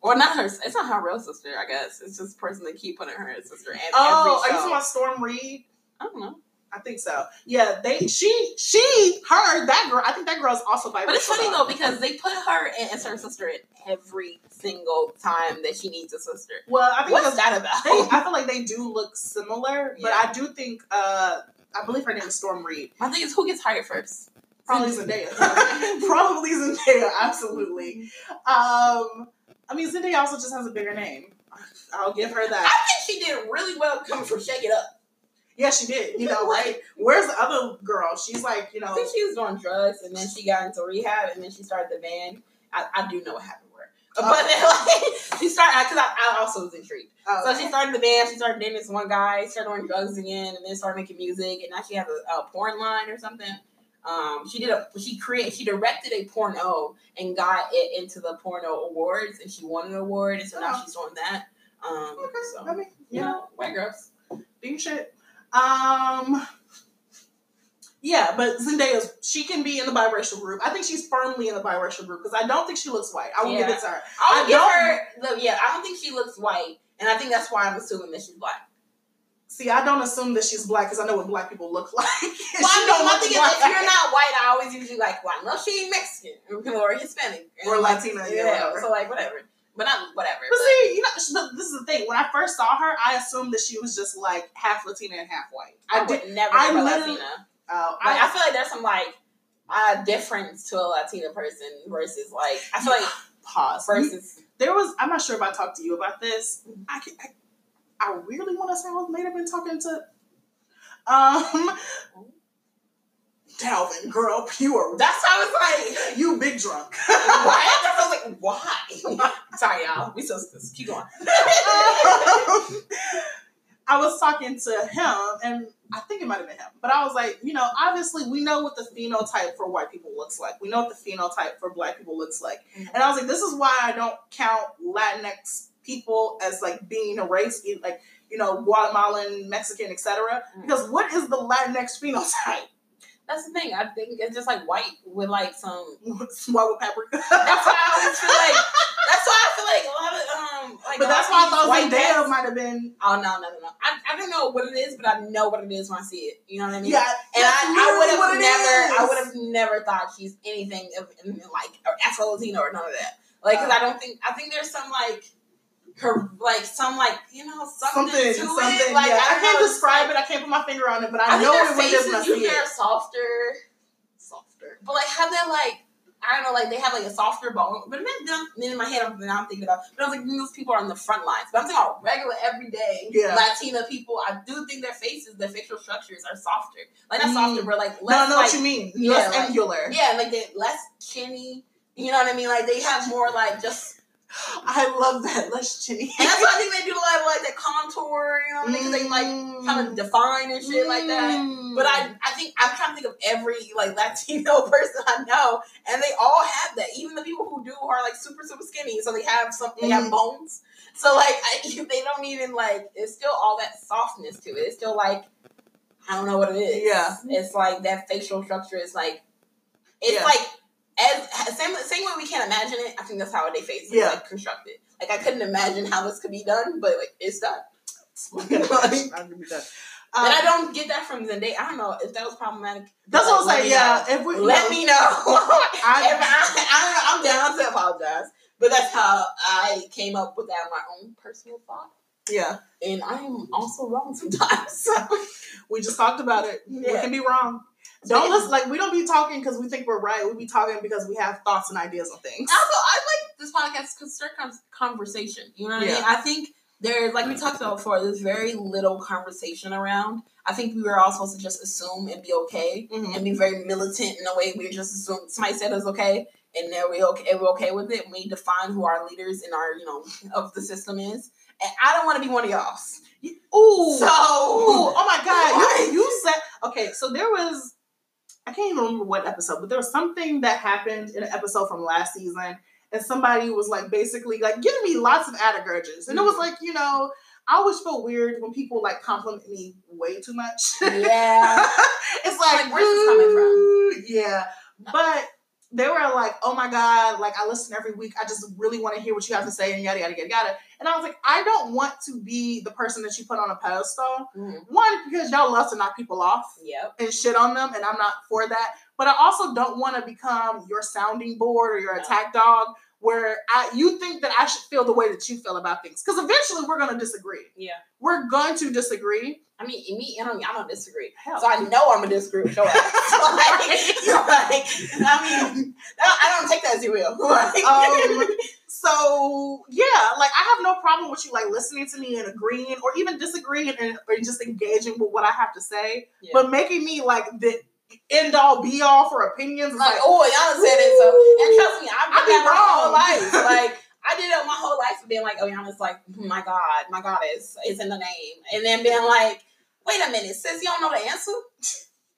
or not her. It's not her real sister. I guess it's just the person that keep putting her as sister. And Oh, are you talking about Storm Reid? I don't know. I think so. Yeah, they, she, she, her, that girl. I think that girl's also biracial. But it's funny though because they put her as her sister in every single time that she needs a sister. Well, I think What's that they, about? I feel like they do look similar, but I do think, uh, I believe her name is Storm Reid. My thing is, who gets hired first? Probably Zendaya. Probably Zendaya. Absolutely. Um, I mean, Zendaya also just has a bigger name. I'll give her that. I think she did really well coming from Shake It Up. Yeah, she did. You know, right? Where's the other girl? She's like, you know, I think she was doing drugs and then she got into rehab and then she started the band. I, I do know what happened with her. Oh. But then, like, she started, because I, I also was intrigued. uh, So she started the band, she started dating this one guy, started doing drugs again, and then started making music, and now she has a, a porn line or something. Um, she did a she created she directed a porno and got it into the porno awards, and she won an award, and so now Oh. she's doing that. Um, okay. so I mean, you you know, white girls. do shit. Um, yeah, but Zendaya's she can be in the biracial group. I think she's firmly in the biracial group because I don't think she looks white. I will give it to her. I I give don't- her look, yeah. I don't think she looks white, and I think that's why I'm assuming that she's black. See, I don't assume that she's black because I know what black people look like. Well, I don't mean, my thing is, if you're not white, I always usually like, well, no, she ain't Mexican or Hispanic Or Latina, yeah. So like, whatever, but not whatever. But see, you know, but this is the thing. When I first saw her, I assumed that she was just like half Latina and half white. I, I did. would never I literally- Latina. Uh, Like, I, I feel like there's some like uh difference to a Latina person versus like I feel like Pause. versus There was. I'm not sure if I talked to you about this. I can, I, I really want to say I may have been talking to. Um. Dalvin, girl, pure. that's how I was like You big drunk. why? I was like, why? Sorry, y'all. We so keep going. I was talking to him, and I think it might have been him, but I was like, you know, obviously we know what the phenotype for white people looks like. We know what the phenotype for black people looks like. Mhm. And I was like, this is why I don't count Latinx people as like being a race, like, you know, Guatemalan, Mexican, etc. Mhm. Because what is the Latinx phenotype? That's the thing. I think it's just like white with like some. White with paprika. That's why I always feel like. That's why I feel like a lot of um. Like but that's why I thought Zendaya might have been. Oh no no no no! I, I don't know what it is, but I know what it is when I see it. You know what I mean? Yeah, And I, I would have never, I would have never thought she's anything of like or Afro Latina or none of that. Like, cause I don't think, I think there's some like like some like you know something, something, to something. it. Like yeah, I don't can't describe like- it. I can't put my finger on it, but I, I, know it when it is faces when I see usually it. softer, Softer. but like have that like. I don't know, like they have like a softer bone, but then, then in my head, I'm, then I'm thinking about. But I was like, those people are on the front lines. But I'm talking about regular, everyday Yeah. Latina people. I do think their faces, their facial structures are softer. Like not Mm. softer, but like No, less I know like what you mean. yeah, Less like- angular. Yeah, like they less chinny. You know what I mean? Like they have more like just, I love that. Chinny. and that's why I think they do like like that contour. You know what I mean? 'Cause they like Mm. kind of define and shit like that. But I, I think I'm trying to think of every like Latino person I know, and they all have that. Even the people who do are like super super skinny, so they have some, they have Mhm. bones. So like I, they don't even like. It's still all that softness to it. It's still like I don't know what it is. Yeah. it's like that facial structure is like it's Yeah. like as same same way we can't imagine it. I think that's how they face it, Yeah. like constructed. Like I couldn't imagine how this could be done, but like it's done. I can and I Um, don't get that from Zendaya. I don't know if that was problematic. That's what I was like. Yeah, know. if we Let me know. I- If I, I, I'm down to apologize, but that's how I came up with that on my own personal thought. yeah, And I am also wrong sometimes. So. we just talked about it. We can be wrong. Don't listen. Like we don't be talking because we think we're right. We be talking because we have thoughts and ideas on things. Also, I like this podcast because start con- conversation. You know what I mean? I think there's, like we talked about before, there's very little conversation around. I think we were all supposed to just assume and be okay Mhm. and be very militant in a way. We just assume somebody said it's okay and then we okay, we're okay with it. We define who our leaders in our, you know, of the system is. And I don't want to be one of y'all. Ooh. So, Ooh, oh my god! You, you said okay. So there was, I can't even remember what episode, but there was something that happened in an episode from last season, and somebody was like basically like giving me lots of adagurges, and it was mm. like you know I always feel weird when people like compliment me way too much. yeah. it's like, Like, where's this coming from? Yeah, but they were like, "Oh my god!" Like I listen every week. I just really want to hear what you have to say, and yada yada yada yada. And I was like, I don't want to be the person that you put on a pedestal. Mhm. One, because y'all love to knock people off Yep. and shit on them, and I'm not for that. But I also don't want to become your sounding board or your No. attack dog, where I you think that I should feel the way that you feel about things. Because eventually we're gonna disagree. Yeah. We're going to disagree. I mean, me, I don't, I don't disagree. Hell. So I know I'm gonna disagree with your ass. like, you're like, I mean, I I don't take that as you will. Like, um, so yeah, like I have no problem with you like listening to me and agreeing or even disagreeing and or just engaging with what I have to say. Yeah. But making me like the end all be all for opinions like, like, oh, y'all said it. So, and trust me, I've that my whole life. Like, I did it my whole life of being like, oh, Rihanna's like, hmm, my God, my goddess, it's in the name. And then being like, wait a minute, sis, you don't know the answer?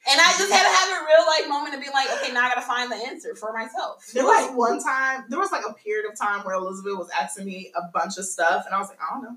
And I just had to have a real like moment to be like, okay, now I gotta find the answer for myself. There was like one time, there was like a period of time where Elizabeth was asking me a bunch of stuff, and I was like, I don't know.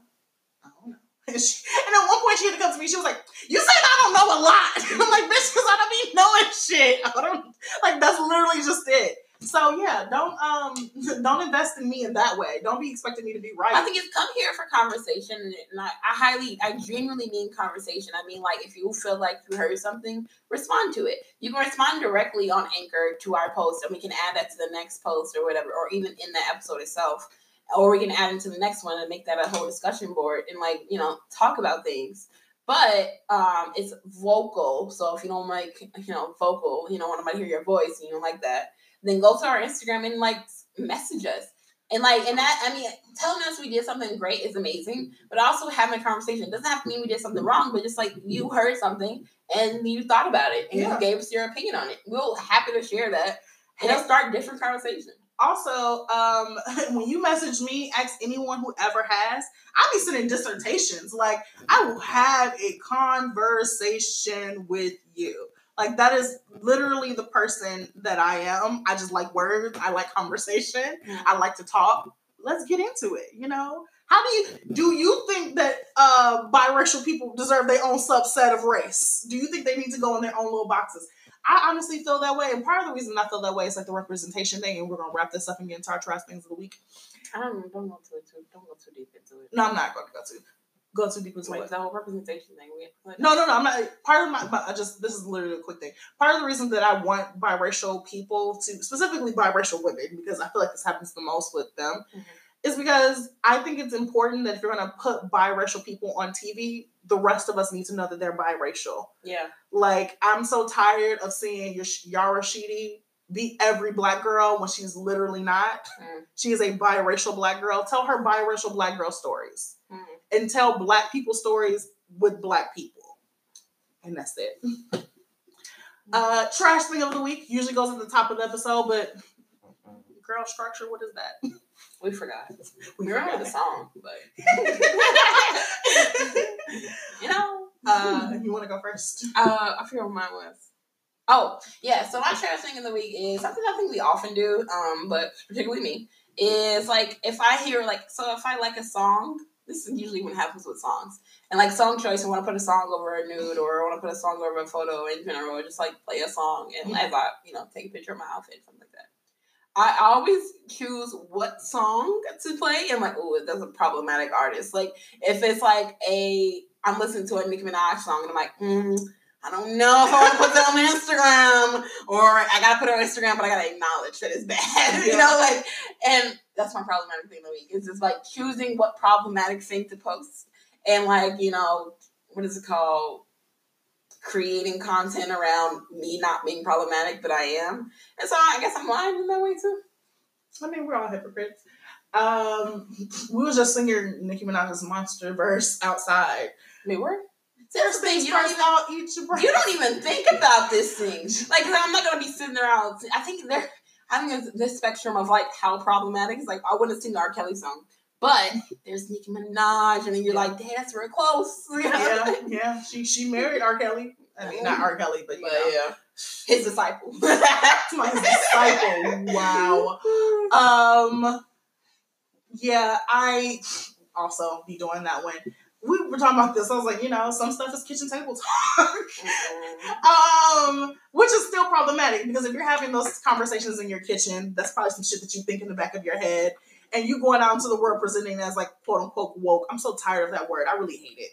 And, at one point, she had to come to me. She was like, "You said I don't know a lot." I'm like, "Bitch, because I don't be knowing shit. I don't like that's literally just it." So yeah, don't um don't invest in me in that way. Don't be expecting me to be right. I think it's come here for conversation, and I, I highly, I genuinely mean conversation. I mean, like, if you feel like you heard something, respond to it. You can respond directly on Anchor to our post, and we can add that to the next post or whatever, or even in the episode itself, or we can add into the next one and make that a whole discussion board and, like, you know, talk about things. but um, it's vocal. So if you don't like, you know, vocal, you don't want to hear your voice, and you don't like that, then go to our Instagram and like message us. And like, and that, I mean, telling us we did something great is amazing, but also having a conversation it doesn't have to mean we did something wrong, but just like you heard something and you thought about it and Yeah. you gave us your opinion on it. we'll happy to share that and it'll start different conversations. Also, um, when you message me, ask anyone who ever has, I'll be sending dissertations. Like, I will have a conversation with you. Like, that is literally the person that I am. I just like words. I like conversation. I like to talk. Let's get into it, you know? How do you do you think that uh biracial people deserve their own subset of race? Do you think they need to go in their own little boxes? I honestly feel that way, and part of the reason I feel that way is like the representation thing, and we're gonna wrap this up and get into our trash things of the week. I don't, don't go too, too don't go too deep into it. No, I'm not going to go too go too deep into Like it. the whole representation thing. We, No, no, no. I'm not. Part of my, but I just this is literally a quick thing. Part of the reason that I want biracial people to, specifically biracial women, because I feel like this happens the most with them, Mhm. is because I think it's important that if you're gonna put biracial people on TV, the rest of us need to know that they're biracial. Yeah. Like I'm so tired of seeing your Yara Shahidi be every black girl when she's literally not. Mm. She is a biracial black girl. Tell her biracial black girl stories Mm. and tell black people stories with black people. And that's it. Uh trash thing of the week usually goes at the top of the episode, but girl structure, what is that? We forgot. We We remember forgot. the song, but you know. uh you wanna go first? Uh, I forget what mine was. Oh, yeah. So my trash thing in the week is something I think we often do, um, but particularly me, is like if I hear like so if I like a song, this is usually what happens with songs. And like song choice, I want to put a song over a nude or I want to put a song over a photo in general, or just like play a song and as I, you know, take a picture of my outfit, something. I always choose what song to play and like, oh, that's a problematic artist. Like if it's like a I'm listening to a Nicki Minaj song and I'm like, mm, I don't know if I want to put that on Instagram or I gotta put it on Instagram, but I gotta acknowledge that it's bad. you know, like, and that's my problematic thing of the week. Is just like choosing what problematic thing to post and like you know what is it called? Creating content around me not being problematic, but I am, and so I guess I'm lying in that way too. I mean, we're all hypocrites. Um, we was just singing Nicki Minaj's Monster Verse outside. Mean, we're things you don't even I'll eat your you don't even think about this thing. Like, I'm not gonna be sitting around. I think there, I think this spectrum of like how problematic. It's like I wouldn't sing the R. Kelly song, but there's Nicki Minaj, and then you're like, damn, that's real close. You know? yeah, yeah. She she married R. Kelly. I mean, not R. Kelly, but But yeah, his disciple. my disciple. Wow. Um, yeah, I also be doing that when we were talking about this. I was like, you know, some stuff is kitchen table talk. um, which is still problematic because if you're having those conversations in your kitchen, that's probably some shit that you think in the back of your head, and you going out into the world presenting as like quote unquote woke. I'm so tired of that word. I really hate it.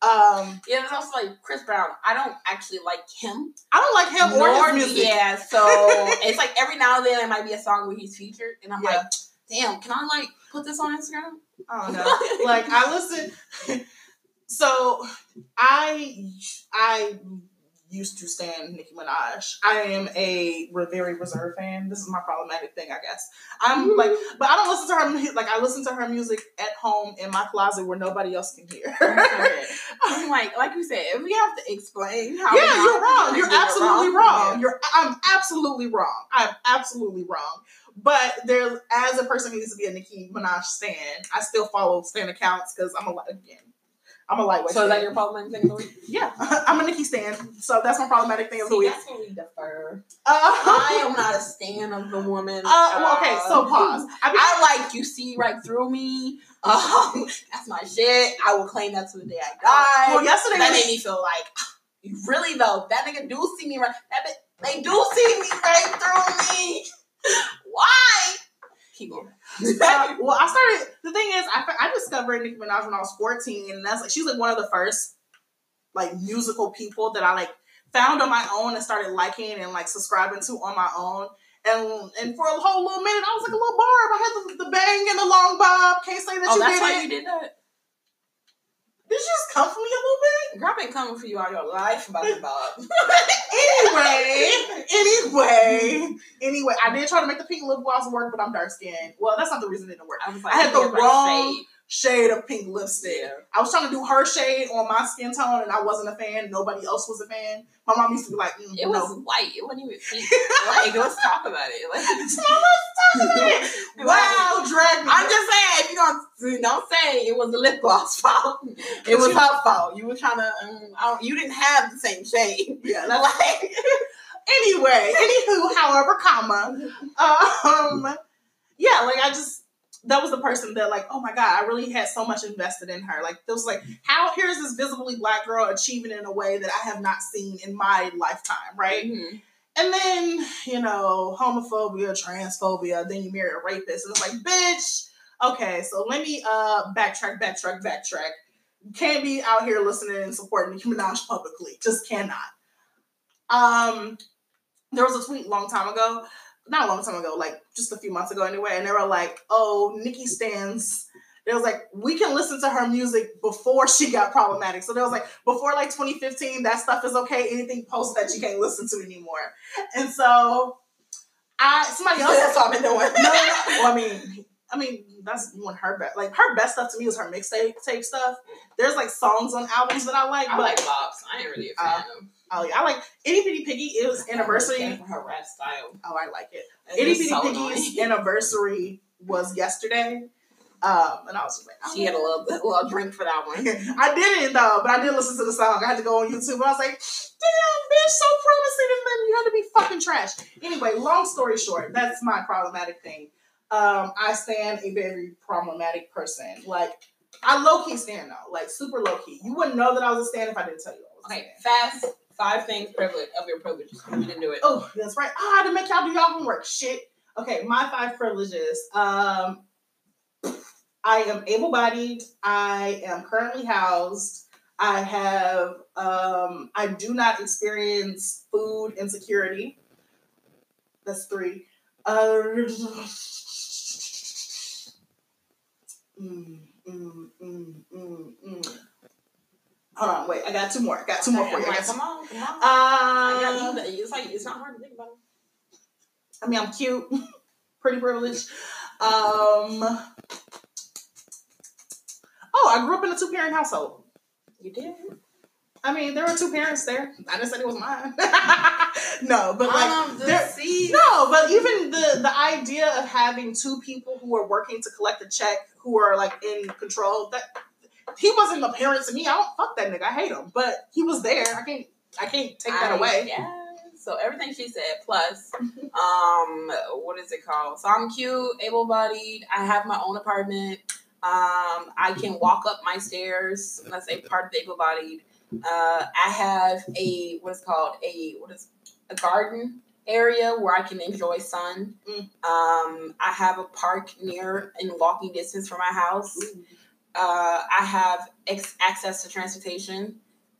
Um, Yeah, there's also like Chris Brown. I don't actually like him. I don't like him or his music. Yeah, so it's like every now and then there might be a song where he's featured, and I'm Yeah. like, damn, can I like put this on Instagram? I don't know. like I listen. so I I used to stand Nicki Minaj. I am a very reserved fan. This is my problematic thing, I guess. I'm mm-hmm. like, but I don't listen to her. Like I listen to her music at home in my closet where nobody else can hear. I'm like, like you said, if we have to explain how yeah, you're wrong. You're absolutely wrong. Yeah. You're I'm absolutely wrong. I'm absolutely wrong. But there, as a person who needs to be a Nicki Minaj stan, I still follow stan accounts because I'm a again, I'm a lightweight. So is that your problematic thing? Louis? Yeah, I'm a Nicki stan, so that's my problematic thing of the week. that's where we defer. Uh, I am not a stan of the woman. Uh, well, okay, so Uh, pause. I mean, I like you see right through me. Um, that's my shit. I will claim that to the day I die. well, yesterday that was- made me feel like, really though, that nigga do see me right. That bit, they do see me right through me. Why? Keep going. uh, well, I started. The thing is, I, I discovered Nicki Minaj when I was 14, and that's like she's like one of the first like musical people that I like found on my own and started liking and like subscribing to on my own. And and for a whole little minute, I was like a little barb. I had the, the bang and the long bob. Can't say that oh, you that's did why it. you did that. Did you just come for me a little bit? Girl, I've been coming for you all your life bob. anyway, anyway, anyway, I did try to make the pink lip gloss work, but I'm dark skinned. Well, that's not the reason it didn't work. I, was like, I had the wrong. Shade of pink lipstick. Yeah. I was trying to do her shade on my skin tone, and I wasn't a fan. Nobody else was a fan. My mom used to be like, mm, It was white. It wasn't even pink. like, let's talk about it. Like, wow, drag me. I'm just saying, if you don't don't say it was the lip gloss fault, it was her fault. You were trying to, um, I don't, you didn't have the same shade. yeah, Like, anyway. Anywho, however, comma, um, yeah, like I just that was the person that like, oh my god, I really had so much invested in her. Like, it was like, how here's this visibly black girl achieving in a way that I have not seen in my lifetime, right? mhm. And then, you know, homophobia, transphobia, then you marry a rapist. And it's like, bitch, okay, so let me uh backtrack, backtrack, backtrack. Can't be out here listening and supporting Nicki Minaj publicly. Just cannot. Um, there was a tweet long time ago, not a long time ago, like just a few months ago anyway, and they were like, oh, Nicki stands. They was like, we can listen to her music before she got problematic. So there was like, before like 2015, that stuff is okay. Anything post that you can't listen to anymore. And so I somebody else That's all I've been doing. no, no. Well, I mean, I mean, that's one her best. Like her best stuff to me is her mixtape tape stuff. There's like songs on albums that I like, I but like Bob's. I ain't really a fan uh, of. I like, I like Itty Bitty Piggy. It was anniversary. Her rap style. Oh, I like it. It's Itty Bitty so Piggy's annoying. anniversary was yesterday, um, and I was like, oh, She had a little, a little drink for that one. I didn't though, but I did listen to the song. I had to go on YouTube, and I was like, "Damn, bitch, so promising, and then you had to be fucking trash." Anyway, long story short, that's my problematic thing. Um, I stand a very problematic person. Like, I low key stand though, like super low key. You wouldn't know that I was a stand if I didn't tell you. I was Okay, fast. Five things privilege of your privileges. You didn't do it. Oh, that's right. Ah, I had to make y'all do y'all homework. Shit. Okay, my five privileges. Um, I am able-bodied. I am currently housed. I have. Um, I do not experience food insecurity. That's three. Uh, mm, mm, mm, mm, mm. Hold on, wait. I got two more. I got two more for you. I'm I like, come on, come on. I got you. It's like it's not hard to think about. I mean, I'm cute, pretty privileged. Um, oh, I grew up in a two parent household. You did. I mean, there were two parents there. I didn't say it was mine. no, but like, um, the there- seed. no, but even the the idea of having two people who are working to collect a check, who are like in control, that he wasn't a parent to me. I don't fuck that nigga. I hate him, but he was there. I can't. I can't take that I away. guess. So everything she said plus, um, what is it called? So I'm cute, able-bodied. I have my own apartment. Um, I can walk up my stairs. That's a part of the able-bodied. Uh, I have a what is called a what is a garden area where I can enjoy sun. Mm. Um, I have a park near in walking distance from my house. Uh, I have ex- access to transportation,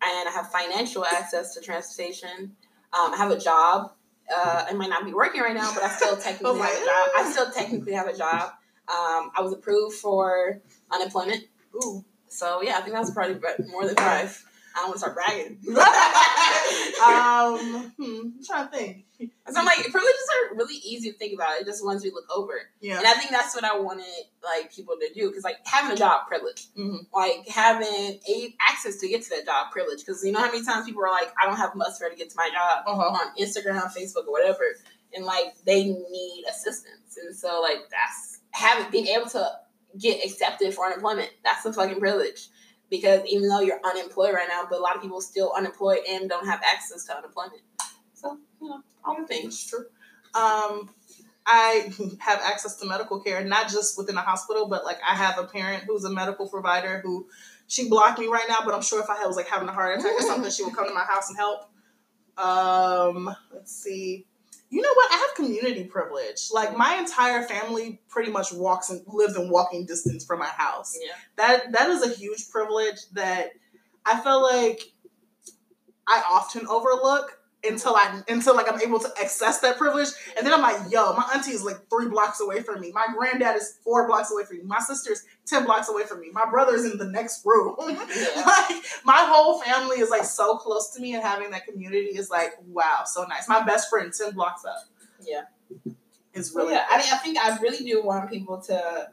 and I have financial access to transportation. Um, I have a job. Uh, I might not be working right now, but I still technically Oh have a job. I still technically have a job. Um, I was approved for unemployment. Ooh. So yeah, I think that's probably more than five. I don't want to start bragging. um, hmm, I'm trying to think. So I'm like, privileges are really easy to think about. It just ones we look over. Yeah. And I think that's what I wanted like people to do because like having a job privilege, Mhm. like having a access to get to that job privilege. Because you know how many times people are like, I don't have much to get to my job Uh-huh. on Instagram, Facebook, or whatever, and like they need assistance, and so like that's having being able to get accepted for unemployment. That's a fucking privilege. Because even though you're unemployed right now, but a lot of people still unemployed and don't have access to unemployment. So you know all the things. True. Um, I have access to medical care, not just within a hospital, but like I have a parent who's a medical provider who she blocked me right now, but I'm sure if I was like having a heart attack or something, she would come to my house and help. Um, let's see. You know what? I have community privilege. Like my entire family pretty much walks and lives in walking distance from my house. Yeah. That that is a huge privilege that I feel like I often overlook until I until like I'm able to access that privilege. And then I'm like, yo, my auntie is like three blocks away from me. My granddad is four blocks away from me. My sister's ten blocks away from me. My brother's in the next room. Yeah. like my whole family is like so close to me, and having that community is like wow, so nice. My best friend ten blocks up Yeah. It's really yeah, I mean, I think I really do want people to,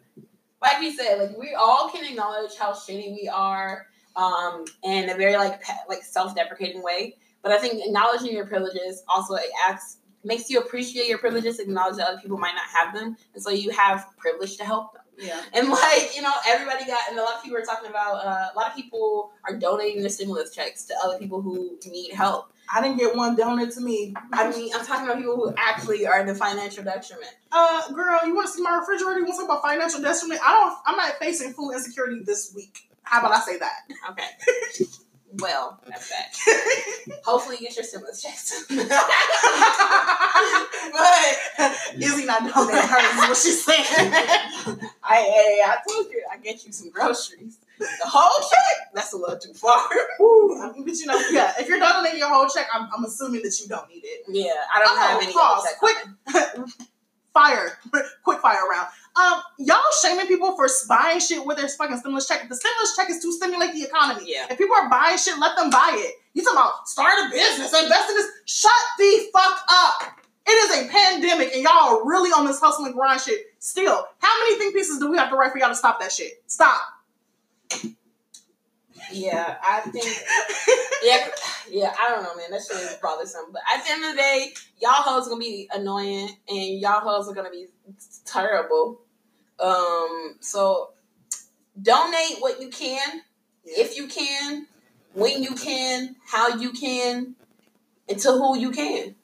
like we said, like we all can acknowledge how shitty we are, um, in a very like like self-deprecating way. But I think acknowledging your privileges also acts makes you appreciate your privileges, acknowledge that other people might not have them, and so you have privilege to help them. yeah. And like you know, everybody got, and a lot of people are talking about. Uh, a lot of people are donating their stimulus checks to other people who need help. I didn't get one donated to me. I mean, I'm talking about people who actually are in the financial detriment. Uh, girl, you want to see my refrigerator? You want to talk about financial detriment? I don't. I'm not facing food insecurity this week. How about I say that? Okay. Well, that's that. Hopefully, you get your stimulus checks. but Izzy not donating hers is what she's saying. I, hey, I told you, I get you some groceries. The whole check? That's a little too far. Ooh, but you know, yeah. If you're donating your whole check, I'm, I'm assuming that you don't need it. Yeah, I don't Oh, have any pause. Quick. Fire, quick fire round. Um, y'all shaming people for buying shit with their fucking stimulus check. The stimulus check is to stimulate the economy. Yeah. If people are buying shit, let them buy it. You talking about start a business, invest in this? Shut the fuck up. It is a pandemic, and y'all are really on this hustling grind shit. Still, how many think pieces do we have to write for y'all to stop that shit? Stop. Yeah, I think. Yeah, yeah, I don't know, man. That shit is bothersome. But at the end of the day, y'all hoes gonna be annoying, and y'all hoes are gonna be terrible. Um, so donate what you can, if you can, when you can, how you can, and to who you can.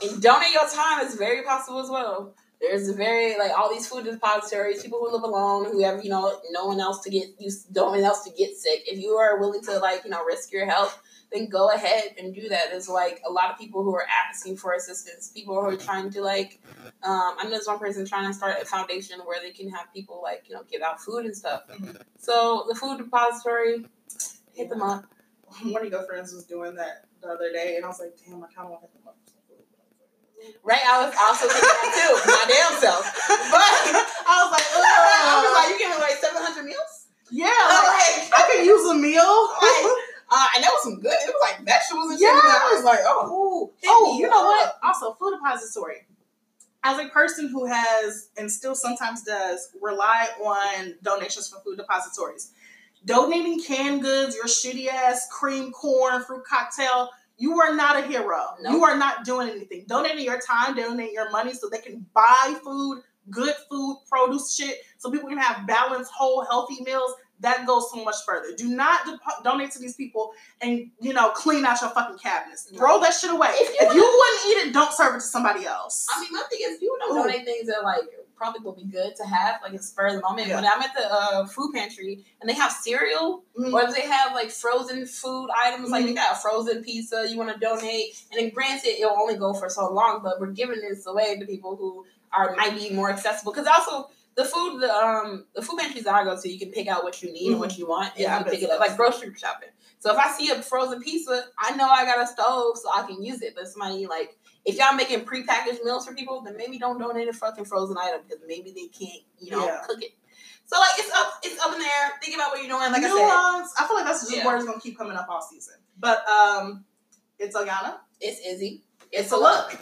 And donate your time is very possible as well. There's very like all these food depositories, people who live alone, who have you know no one else to get you, no one else to get sick. If you are willing to like you know risk your health, then go ahead and do that. There's like a lot of people who are asking for assistance. People who are trying to like, um, I know there's one person trying to start a foundation where they can have people like you know give out food and stuff. Mhm. So the food depository, hit them up. One of your friends was doing that the other day, and I was like, damn, I kind of want to hit them up. for some food. Right, I was also thinking that too, my damn self. But I was like, I was Ugh. like, you giving away 700 meals? yeah, like, like, I could use a meal. Uh, and that was some good. It was like vegetables and shit. Yes. And I was like, oh, ooh, oh, you know what? Also, food depository. As a person who has and still sometimes does rely on donations from food depositories, donating canned goods, your shitty ass cream corn fruit cocktail, you are not a hero. Nope. You are not doing anything. Donating your time, donating your money so they can buy food, good food, produce shit, so people can have balanced, whole, healthy meals. That goes so much further. Do not depo- donate to these people and you know clean out your fucking cabinets. No. Throw that shit away. If If you you, wanna- wouldn't eat it, don't serve it to somebody else. I mean, my thing is, people don't Ooh. donate things that like probably will be good to have, like spur of the moment. Yeah. When I'm at the uh, food pantry and they have cereal, Mm. or they have like frozen food items, like Mhm. they got a frozen pizza, you want to donate, and then granted, it'll only go for so long, but we're giving this away to people who are might be more accessible. Because also the food, the um, the food pantries that I go to, you can pick out what you need and what you want, and Yeah, you pick it up like grocery shopping. So if I see a frozen pizza, I know I got a stove, so I can use it. But somebody like if y'all making prepackaged meals for people, then maybe don't donate a fucking frozen item because maybe they can't, you know, Yeah. cook it. So like it's up, it's up in there. Think about what you're doing. Like I said, I, feel like that's just Yeah. word gonna keep coming up all season. But um, it's Oyana. it's Izzy. It's a look.